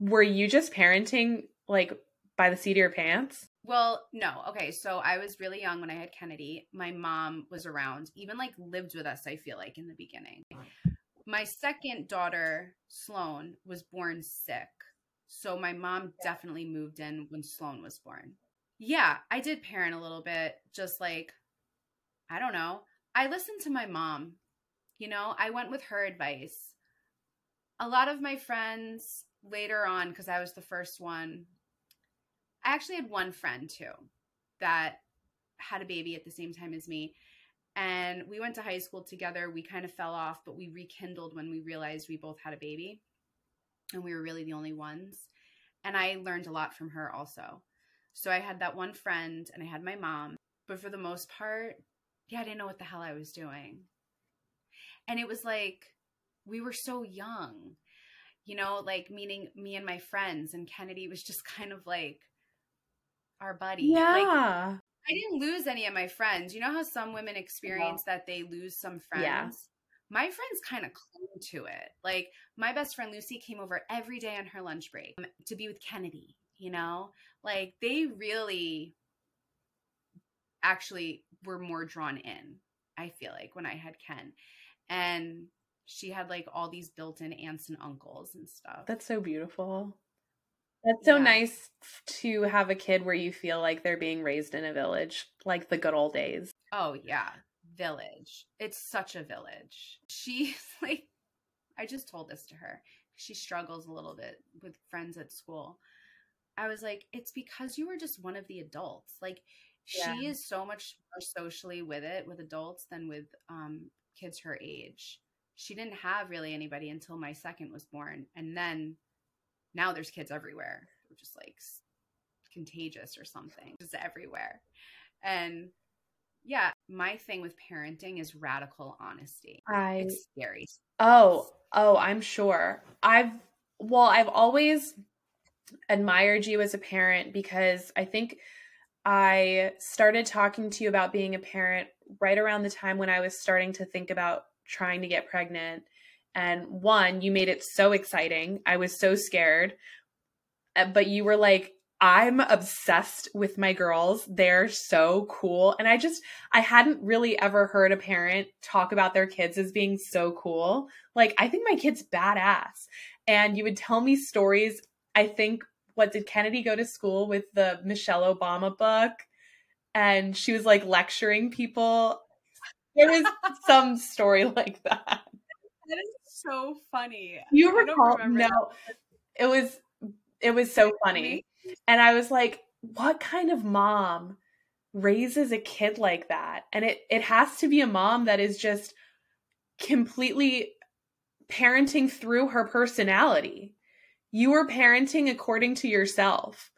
were you just parenting like by the seat of your pants? Well, no. Okay. So I was really young when I had Kennedy. My mom was around, even like lived with us, I feel like, in the beginning. My second daughter, Sloan, was born sick. So my mom definitely moved in when Sloan was born. Yeah, I did parent a little bit, just like, I don't know. I listened to my mom. You know, I went with her advice. A lot of my friends later on, because I was the first one, I actually had one friend too that had a baby at the same time as me. And we went to high school together. We kind of fell off, but we rekindled when we realized we both had a baby and we were really the only ones. And I learned a lot from her also. So I had that one friend and I had my mom. But for the most part, yeah, I didn't know what the hell I was doing. And it was like, we were so young, you know, like meaning me and my friends. And Kennedy was just (laughs) kind of like, our buddy. Yeah. Like, I didn't lose any of my friends. You know how some women experience yeah. that they lose some friends? Yeah. My friends kind of clung to it. Like my best friend Lucy came over every day on her lunch break um, to be with Kennedy, you know? Like they really actually were more drawn in, I feel like, when I had Ken. And she had like all these built in aunts and uncles and stuff. That's so beautiful. That's so yeah. nice to have a kid where you feel like they're being raised in a village, like the good old days. Oh, yeah. Village. It's such a village. She's (laughs) like, I just told this to her. She struggles a little bit with friends at school. I was like, it's because you were just one of the adults. Like, yeah. she is so much more socially with it with adults than with um, kids her age. She didn't have really anybody until my second was born. And then now there's kids everywhere They're just like contagious or something just everywhere and yeah my thing with parenting is radical honesty i it's scary oh oh i'm sure i've well i've always admired you as a parent because i think i started talking to you about being a parent right around the time when i was starting to think about trying to get pregnant and one, you made it so exciting. I was so scared. Uh, but you were like, I'm obsessed with my girls. They're so cool. And I just, I hadn't really ever heard a parent talk about their kids as being so cool. Like, I think my kid's badass. And you would tell me stories. I think, what did Kennedy go to school with the Michelle Obama book? And she was like lecturing people. There was (laughs) some story like that. That is so funny. You recall? No, that. it was it was so funny, and I was like, "What kind of mom raises a kid like that?" And it it has to be a mom that is just completely parenting through her personality. You are parenting according to yourself.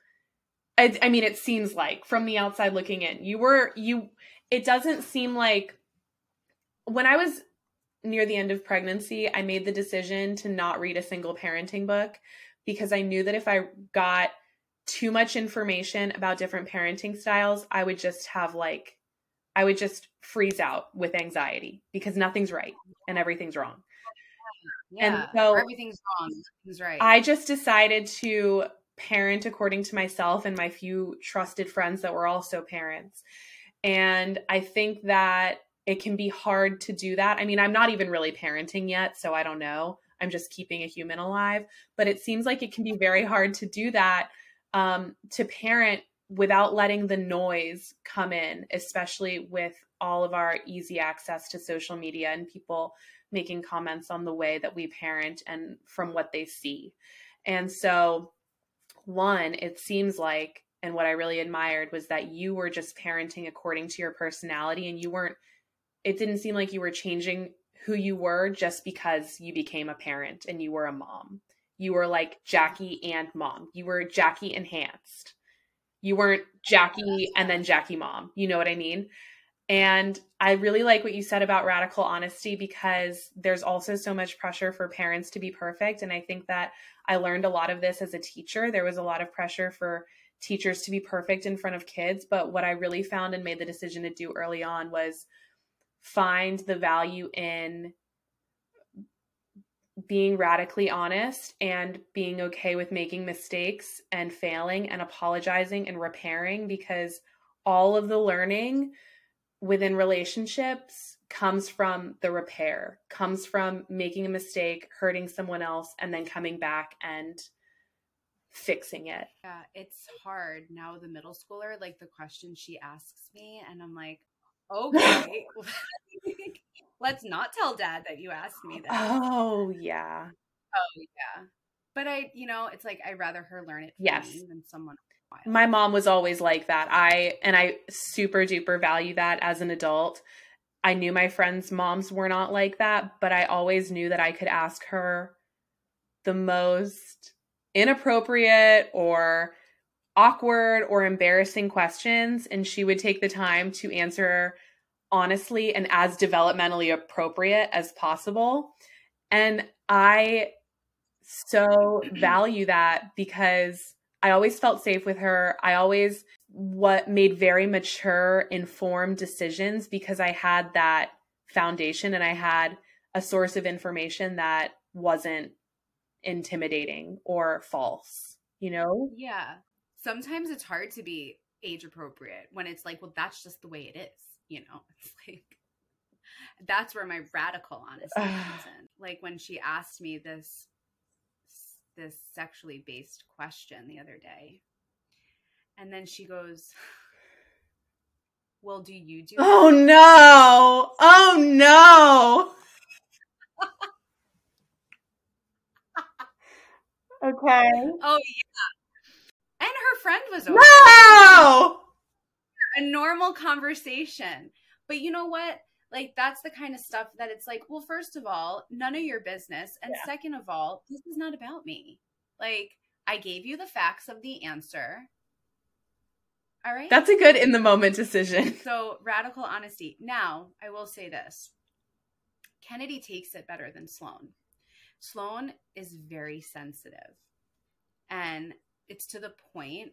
I, I mean, it seems like from the outside looking in, you were you. It doesn't seem like when I was near the end of pregnancy, I made the decision to not read a single parenting book because I knew that if I got too much information about different parenting styles, I would just have like, I would just freeze out with anxiety because nothing's right and everything's wrong. Yeah, and so everything's wrong. Everything's right. I just decided to parent according to myself and my few trusted friends that were also parents. And I think that it can be hard to do that. I mean, I'm not even really parenting yet, so I don't know. I'm just keeping a human alive. But it seems like it can be very hard to do that um, to parent without letting the noise come in, especially with all of our easy access to social media and people making comments on the way that we parent and from what they see. And so, one, it seems like, and what I really admired was that you were just parenting according to your personality and you weren't, it didn't seem like you were changing who you were just because you became a parent and you were a mom. You were like Jaci and mom. You were Jaci enhanced. You weren't Jaci and then Jaci mom. You know what I mean? And I really like what you said about radical honesty because there's also so much pressure for parents to be perfect. And I think that I learned a lot of this as a teacher. There was a lot of pressure for teachers to be perfect in front of kids. But what I really found and made the decision to do early on was find the value in being radically honest and being okay with making mistakes and failing and apologizing and repairing because all of the learning within relationships comes from the repair, comes from making a mistake, hurting someone else, and then coming back and fixing it. Yeah, it's hard now. The middle schooler, like the question she asks me, and I'm like, okay, (laughs) (laughs) let's not tell dad that you asked me that. Oh, yeah. Oh, yeah. But I, you know, it's like I'd rather her learn it yes. than someone my mom was always like that. I and I super duper value that as an adult. I knew my friends' moms were not like that, but I always knew that I could ask her the most inappropriate or awkward or embarrassing questions and she would take the time to answer honestly and as developmentally appropriate as possible. And I so (clears throat) value that because I always felt safe with her. I always what made very mature, informed decisions because I had that foundation and I had a source of information that wasn't intimidating or false, you know? Yeah. Sometimes it's hard to be age appropriate when it's like, well, that's just the way it is, you know? (laughs) It's like that's where my radical honesty (sighs) comes in. Like when she asked me this this sexually based question the other day. And then she goes, Well, do you do Oh no. Oh no. okay. Oh yeah. And her friend was over. No! A normal conversation. But you know what? Like that's the kind of stuff that it's like well first of all none of your business. And yeah. second of all this is not about me. Like i gave you the facts of the answer. All right? That's a good in the moment decision. (laughs) So radical honesty. Now i will say this. Kennedy takes it better than sloan. Sloan is very sensitive. And it's to the point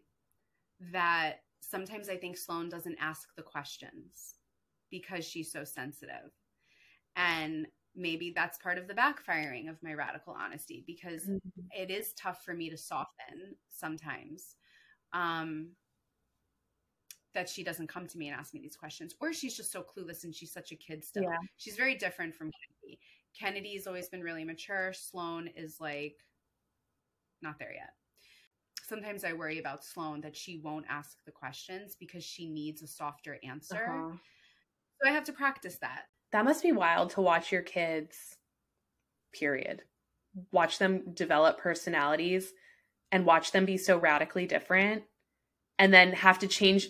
that sometimes i think sloan doesn't ask the questions because she's so sensitive. And maybe that's part of the backfiring of my radical honesty because mm-hmm. it is tough for me to soften sometimes. Um, that she doesn't come to me and ask me these questions, or she's just so clueless and she's such a kid still. Yeah. She's very different from Kennedy. Kennedy's always been really mature. Sloan is like not there yet. Sometimes I worry about Sloan that she won't ask the questions because she needs a softer answer. Uh-huh. So I have to practice that. That must be wild to watch your kids, period. Watch them develop personalities and watch them be so radically different and then have to change.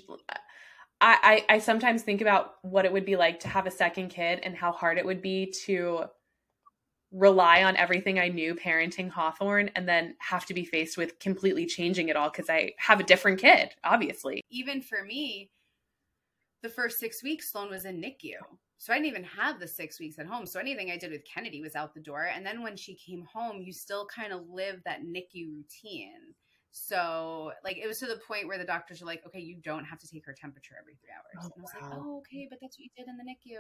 I, I, I sometimes think about what it would be like to have a second kid and how hard it would be to rely on everything I knew parenting Hawthorne and then have to be faced with completely changing it all because I have a different kid, obviously. Even for me, the first six weeks, Sloan was in NICU. So I didn't even have the six weeks at home. So anything I did with Kennedy was out the door. And then when she came home, you still kind of live that NICU routine. So like it was to the point where the doctors were like, okay, you don't have to take her temperature every three hours. Oh, and I was wow. like, oh, okay, but that's what you did in the NICU.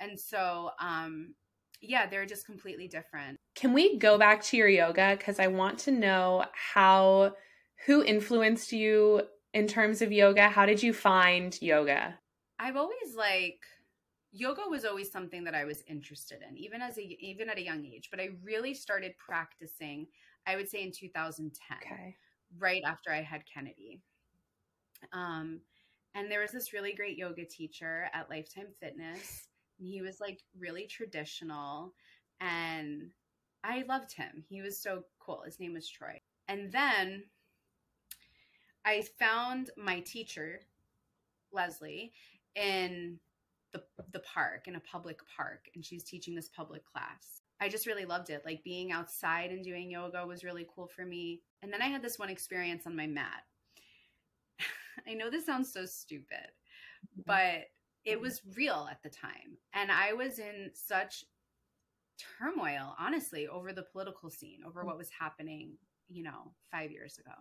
And so um yeah, they're just completely different. Can we go back to your yoga? Because I want to know how who influenced you in terms of yoga? How did you find yoga? I've always like yoga was always something that I was interested in, even as a even at a young age. But I really started practicing, I would say, in 2010, Okay. right after I had Kennedy. Um, and there was this really great yoga teacher at Lifetime Fitness, and he was like really traditional, and I loved him. He was so cool. His name was Troy. And then I found my teacher, Leslie, in the the park in a public park and she's teaching this public class. I just really loved it. Like being outside and doing yoga was really cool for me. And then I had this one experience on my mat. (laughs) I know this sounds so stupid, but it was real at the time. And I was in such turmoil, honestly, over the political scene, over what was happening, you know, 5 years ago.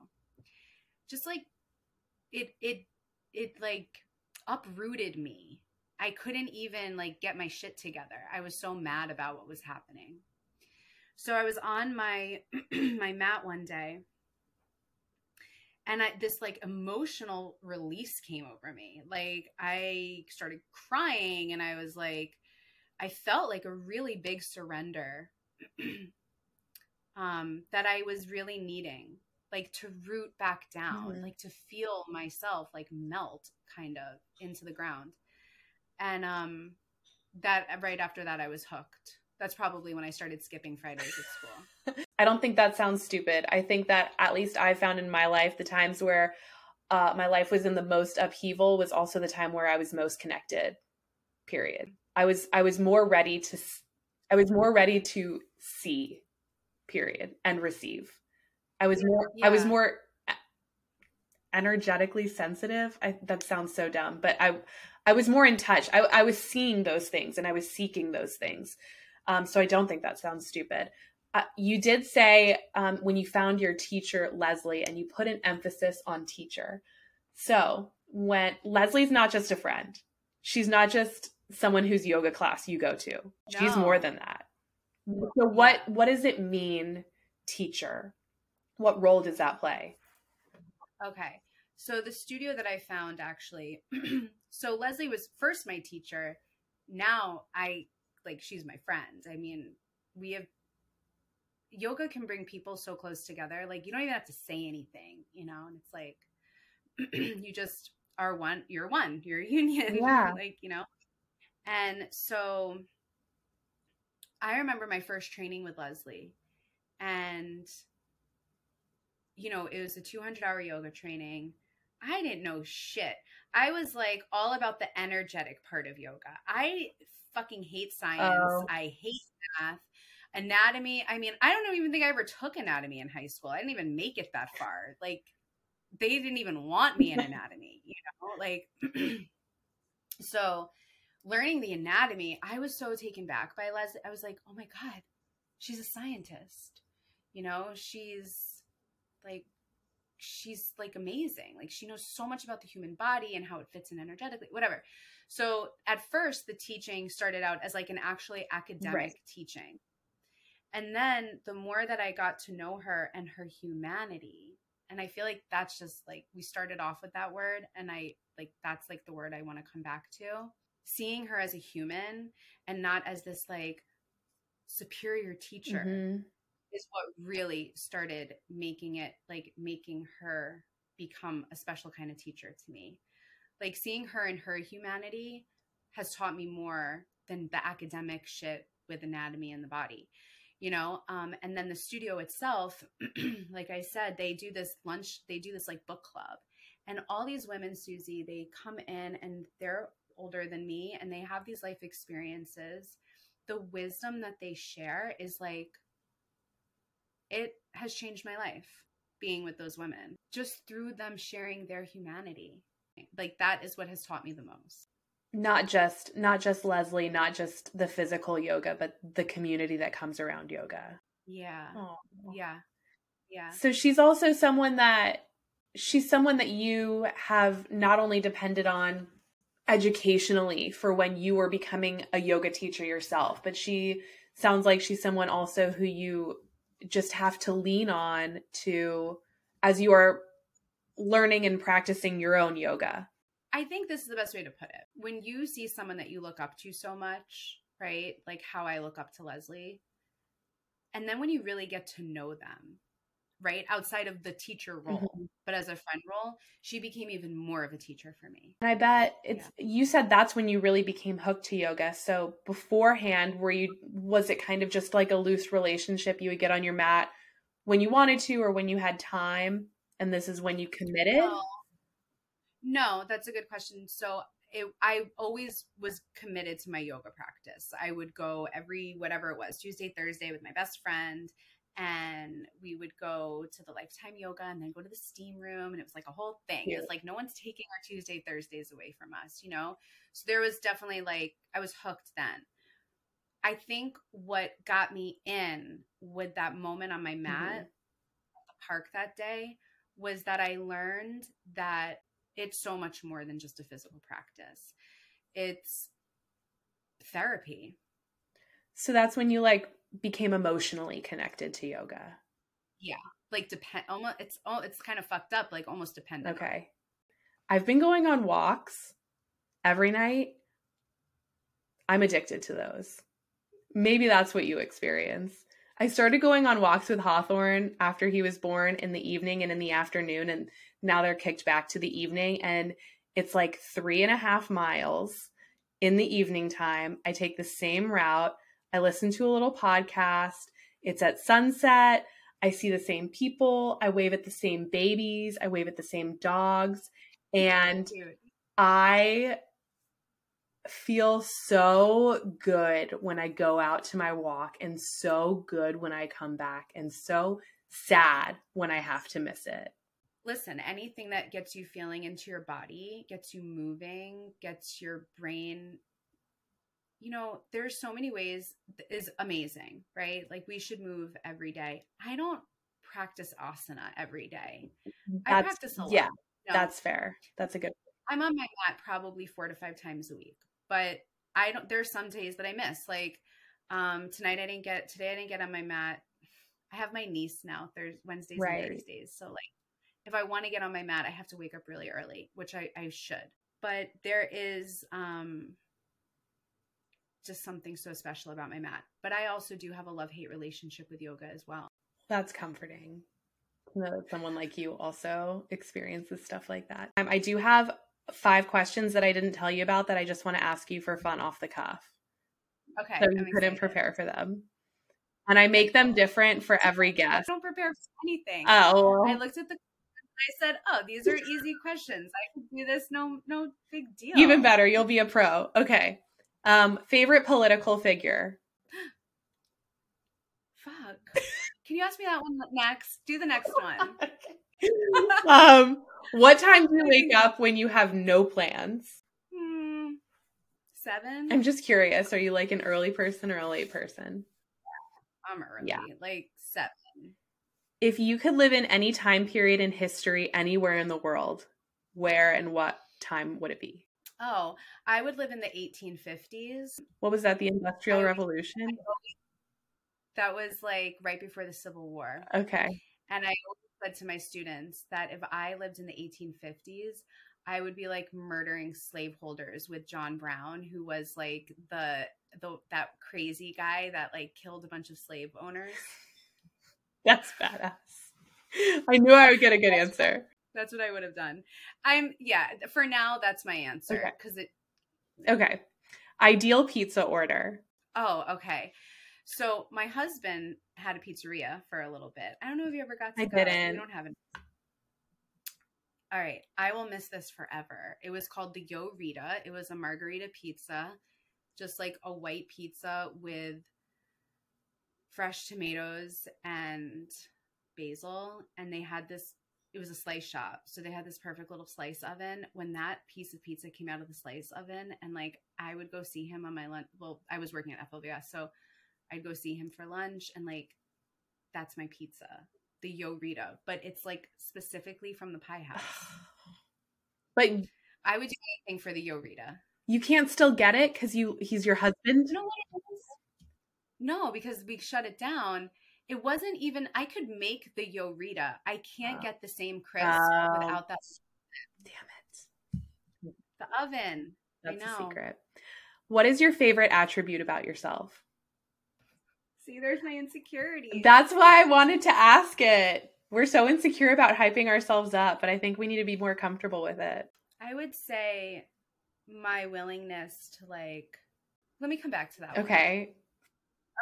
Just like it it it like uprooted me I couldn't even like get my shit together. I was so mad about what was happening. So I was on my (clears throat) my mat one day and I, this like emotional release came over me. Like I started crying and I was like I felt like a really big surrender (clears throat) um that I was really needing like to root back down, Mhm. like to feel myself like melt kind of into the ground and um that right after that i was hooked that's probably when i started skipping fridays at school (laughs) I don't think that sounds stupid. I think that at least I found in my life the times where uh, my life was in the most upheaval was also the time where I was most connected. Period. I was I was more ready to I was more ready to see. Period and receive. I was more I was more energetically sensitive. I, that sounds so dumb, but I I was more in touch. I, I was seeing those things and I was seeking those things. Um, so I don't think that sounds stupid. Uh, you did say um, when you found your teacher Leslie, and you put an emphasis on teacher. So when Leslie's not just a friend, she's not just someone whose yoga class you go to. She's more than that. So what what does it mean, teacher? What role does that play? okay. So the studio that i found actually (clears throat) so leslie was first my teacher. Now i like she's my friend. I mean we have yoga can bring people so close together. Like you don't even have to say anything you know? And it's like (clears throat) you just are one you're one you're a union (laughs) Yeah. like you know? And so i remember my first training with leslie. And you know it was a 200 hour yoga training. I didn't know shit. I was like all about the energetic part of yoga. I fucking hate science. Oh. i hate math. Anatomy i mean i don't even think i ever took anatomy in high school. I didn't even make it that far. Like they didn't even want me in (laughs) anatomy you know? Like (clears throat) so learning the anatomy i was so taken back by leslie i was like oh my god she's a scientist. You know she's like she's like amazing like she knows so much about the human body and how it fits in energetically whatever so at first the teaching started out as like an actually academic Right. teaching and then the more that i got to know her and her humanity and i feel like that's just like we started off with that word and i like that's like the word i want to come back to seeing her as a human and not as this like superior teacher Mhm. Is what really started making it like making her become a special kind of teacher to me. Like seeing her and her humanity has taught me more than the academic shit with anatomy and the body. You know, um, and then the studio itself, (clears throat) like I said, they do this lunch, they do this like book club. And all these women, Suzy, they come in and they're older than me and they have these life experiences. The wisdom that they share is like it has changed my life being with those women just through them sharing their humanity. Like that is what has taught me the most. Not just not just Leslie, not just the physical yoga, but the community that comes around yoga. yeah. Yeah. Yeah. So she's also someone that she's someone that you have not only depended on educationally for when you were becoming a yoga teacher yourself, but she sounds like she's someone also who you just have to lean on to as you are learning and practicing your own yoga. I think this is the best way to put it. When you see someone that you look up to so much, right? Like how I look up to Leslie. And then when you really get to know them, right? Outside of the teacher role, mm-hmm. but as a friend role, she became even more of a teacher for me. And I bet it's yeah. you said that's when you really became hooked to yoga. So beforehand, were you was it kind of just like a loose relationship you would get on your mat when you wanted to or when you had time and this is when you committed? No, no that's a good question. So it, I always was committed to my yoga practice. I would go every whatever it was, Tuesday, Thursday with my best friend and we would go to the lifetime yoga and then go to the steam room and it was like a whole thing. Yeah. it's like no one's taking our tuesday thursdays away from us you know? So there was definitely like i was hooked then. I think what got me in with that moment on my mat mm-hmm. at the park that day was that i learned that it's so much more than just a physical practice. It's therapy. So that's when you like became emotionally connected to yoga. Yeah, like depend almost it's all it's kind of fucked up, like almost dependent. Okay. I've been going on walks every night. I'm addicted to those. Maybe that's what you experience. I started going on walks with Hawthorne after he was born in the evening and in the afternoon, and now they're kicked back to the evening. And it's like three and a half miles in the evening time. I take the same route. I listen to a little podcast. It's at sunset. I see the same people. I wave at the same babies. I wave at the same dogs. And I feel so good when I go out to my walk and so good when I come back and so sad when I have to miss it. Listen, anything that gets you feeling into your body, gets you moving, gets your brain you know, there's so many ways is amazing, right? Like we should move every day. I don't practice asana every day. That's, I practice a lot. Yeah, you know? that's fair. That's a good. I'm on my mat probably four to five times a week, but I don't. There's some days that I miss. Like um tonight, I didn't get. Today, I didn't get on my mat. I have my niece now. There's Wednesdays right. and Thursdays, so like if I want to get on my mat, I have to wake up really early, which I I should. But there is um just something so special about my mat. But I also do have a love hate relationship with yoga as well. That's comforting. That someone like you also experiences stuff like that. Um, I do have five questions that I didn't tell you about that I just want to ask you for fun off the cuff. Okay. So you I'm couldn't excited. prepare for them. And I make them different for every guest. I don't prepare for anything. Oh. I looked at the I said, "Oh, these are easy questions. I can do this. No, no big deal." Even better, you'll be a pro. Okay. Um, favorite political figure. Fuck. Can you ask me that one next? Do the next (laughs) one. um, what (laughs) time do you wake up when you have no plans? Hmm, seven. I'm just curious. Are you like an early person or a late person? I'm early. Yeah. Like seven. If you could live in any time period in history anywhere in the world, where and what time would it be? Oh, I would live in the 1850s. What was that? The Industrial Revolution? That was like right before the Civil War. Okay. And I said to my students that if I lived in the 1850s, I would be like murdering slaveholders with John Brown, who was like the the that crazy guy that like killed a bunch of slave owners. (laughs) That's badass. I knew I would get a good answer. That's what I would have done. I'm yeah, for now that's my answer cuz it Okay. Ideal pizza order. Oh, okay. So my husband had a pizzeria for a little bit. I don't know if you ever got to I go. didn't. We don't have it. All right, I will miss this forever. It was called the Yo Rita. It was a margarita pizza, just like a white pizza with fresh tomatoes and basil and they had this it was a slice shop. So they had this perfect little slice oven. When that piece of pizza came out of the slice oven, and like I would go see him on my lunch. Well, I was working at FLVS, so I'd go see him for lunch, and like that's my pizza, the Yo Rita. But it's like specifically from the Pie House. (sighs) but I would do anything for the Yo Rita. You can't still get it because you he's your husband. No, no, because we shut it down it wasn't even I could make the Yorita. I can't get the same crisp without that. Damn it. The oven. That's a secret. What is your favorite attribute about yourself? See, there's my insecurity. That's why I wanted to ask it. We're so insecure about hyping ourselves up, but I think we need to be more comfortable with it. I would say my willingness to like. Let me come back to that. one.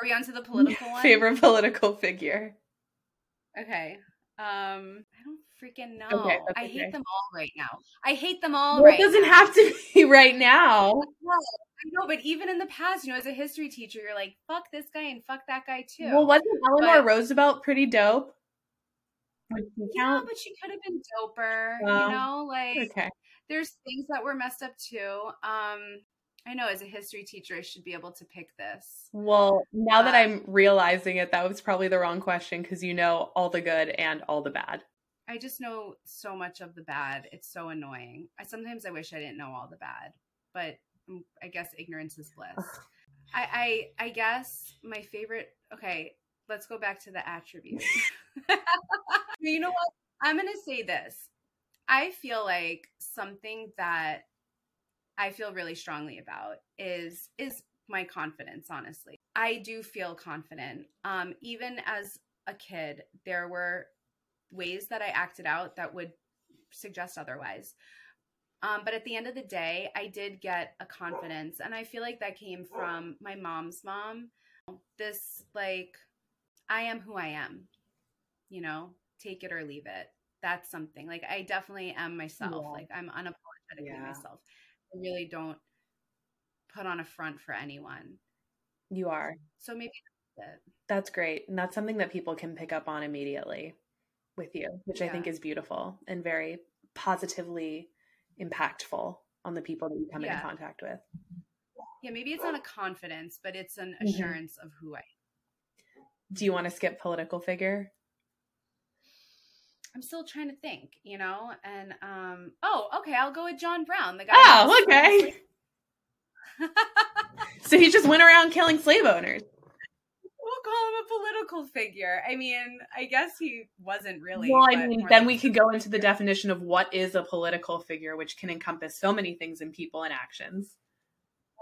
Are we on to the (laughs) political one? Favorite political figure. Okay. Um, I don't freaking know. Okay, I okay. hate them all right now. I hate them all Well, right it doesn't now. have to be (laughs) right now. I know, but even in the past, you know, as a history teacher, you're like, fuck this guy and fuck that guy too. Well, wasn't Eleanor But- Roosevelt pretty dope? Yeah, but she could have been doper. You know, like Okay. there's things that were messed up too. Um, I know as a history teacher, I should be able to pick this. Well, now that Uh, I'm realizing it, that was probably the wrong question because you know all the good and all the bad. I just know so much of the bad. It's so annoying. I sometimes I wish I didn't know all the bad, but mm, I guess ignorance is bliss. I, I I guess my favorite. Okay, let's go back to the attributes. (laughs) (laughs) you know what? I'm gonna say this. I feel like something that I feel really strongly about is is my confidence. Honestly, I do feel confident. Um, even as a kid, there were ways that I acted out that would suggest otherwise. Um, but at the end of the day, I did get a confidence, and I feel like that came from my mom's mom. This, like, I am who I am, you know, take it or leave it. That's something. Like, I definitely am myself. Yeah. Like, I'm unapologetically Yeah. myself. Really don't put on a front for anyone. You are. So maybe that's it. That's great. And that's something that people can pick up on immediately with you, which I think is beautiful and very positively impactful on the people that you come Yeah. into contact with. Yeah, maybe it's not a confidence, but it's an Mhm. assurance of who I am. Do you want to skip political figure? I'm still trying to think, you know, and um. Oh, okay. I'll go with John Brown, the guy. Oh, okay. So he just went (laughs) around killing slave owners. we'll call him a political figure. I mean, I guess he wasn't really. Well, I mean, then like- we could go into the definition of what is a political figure, which can encompass so many things in people and actions.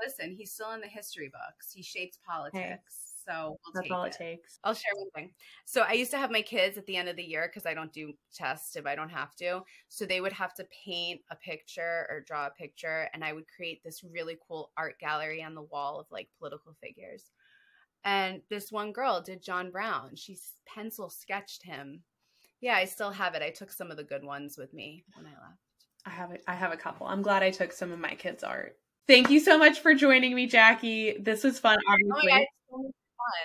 listen. He's still in the history books. He shapes politics, so we'll That's all it. it takes. I'll share one thing. So I used to have my kids at the end of the year because I don't do tests if I don't have to. So they would have to paint a picture or draw a picture, and I would create this really cool art gallery on the wall of like political figures. And this one girl did John Brown. She pencil sketched him. Yeah, I still have it. I took some of the good ones with me when I left. I have a, I have a couple. I'm glad I took some of my kids' art. Thank you so much for joining me, Jaci. This was fun. Oh Obviously, God, it's so much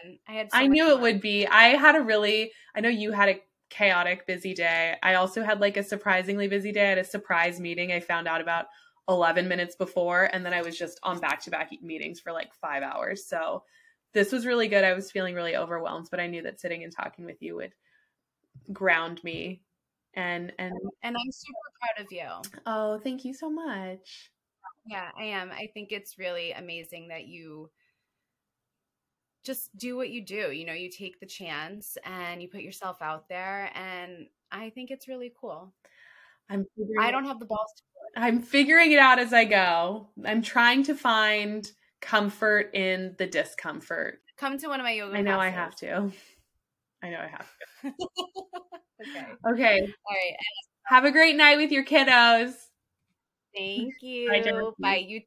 fun. I had. So I knew it would be. I had a really. I know you had a chaotic, busy day. I also had like a surprisingly busy day. I had a surprise meeting. I found out about 11 minutes before, and then I was just on back to back meetings for like five hours. So this was really good. I was feeling really overwhelmed, but I knew that sitting and talking with you would ground me. And and um, And I'm super proud of you. oh, thank you so much. Yeah, I am. I think it's really amazing that you just do what you do. You know, you take the chance and you put yourself out there and I think it's really cool. I'm I don't have the balls to I'm figuring it out as I go. I'm trying to find comfort in the discomfort. come to one of my yoga I know I have to. I know I have to. (laughs) okay. Okay. All right. Have a great night with your kiddos. Thank you. Jaci. Bye. You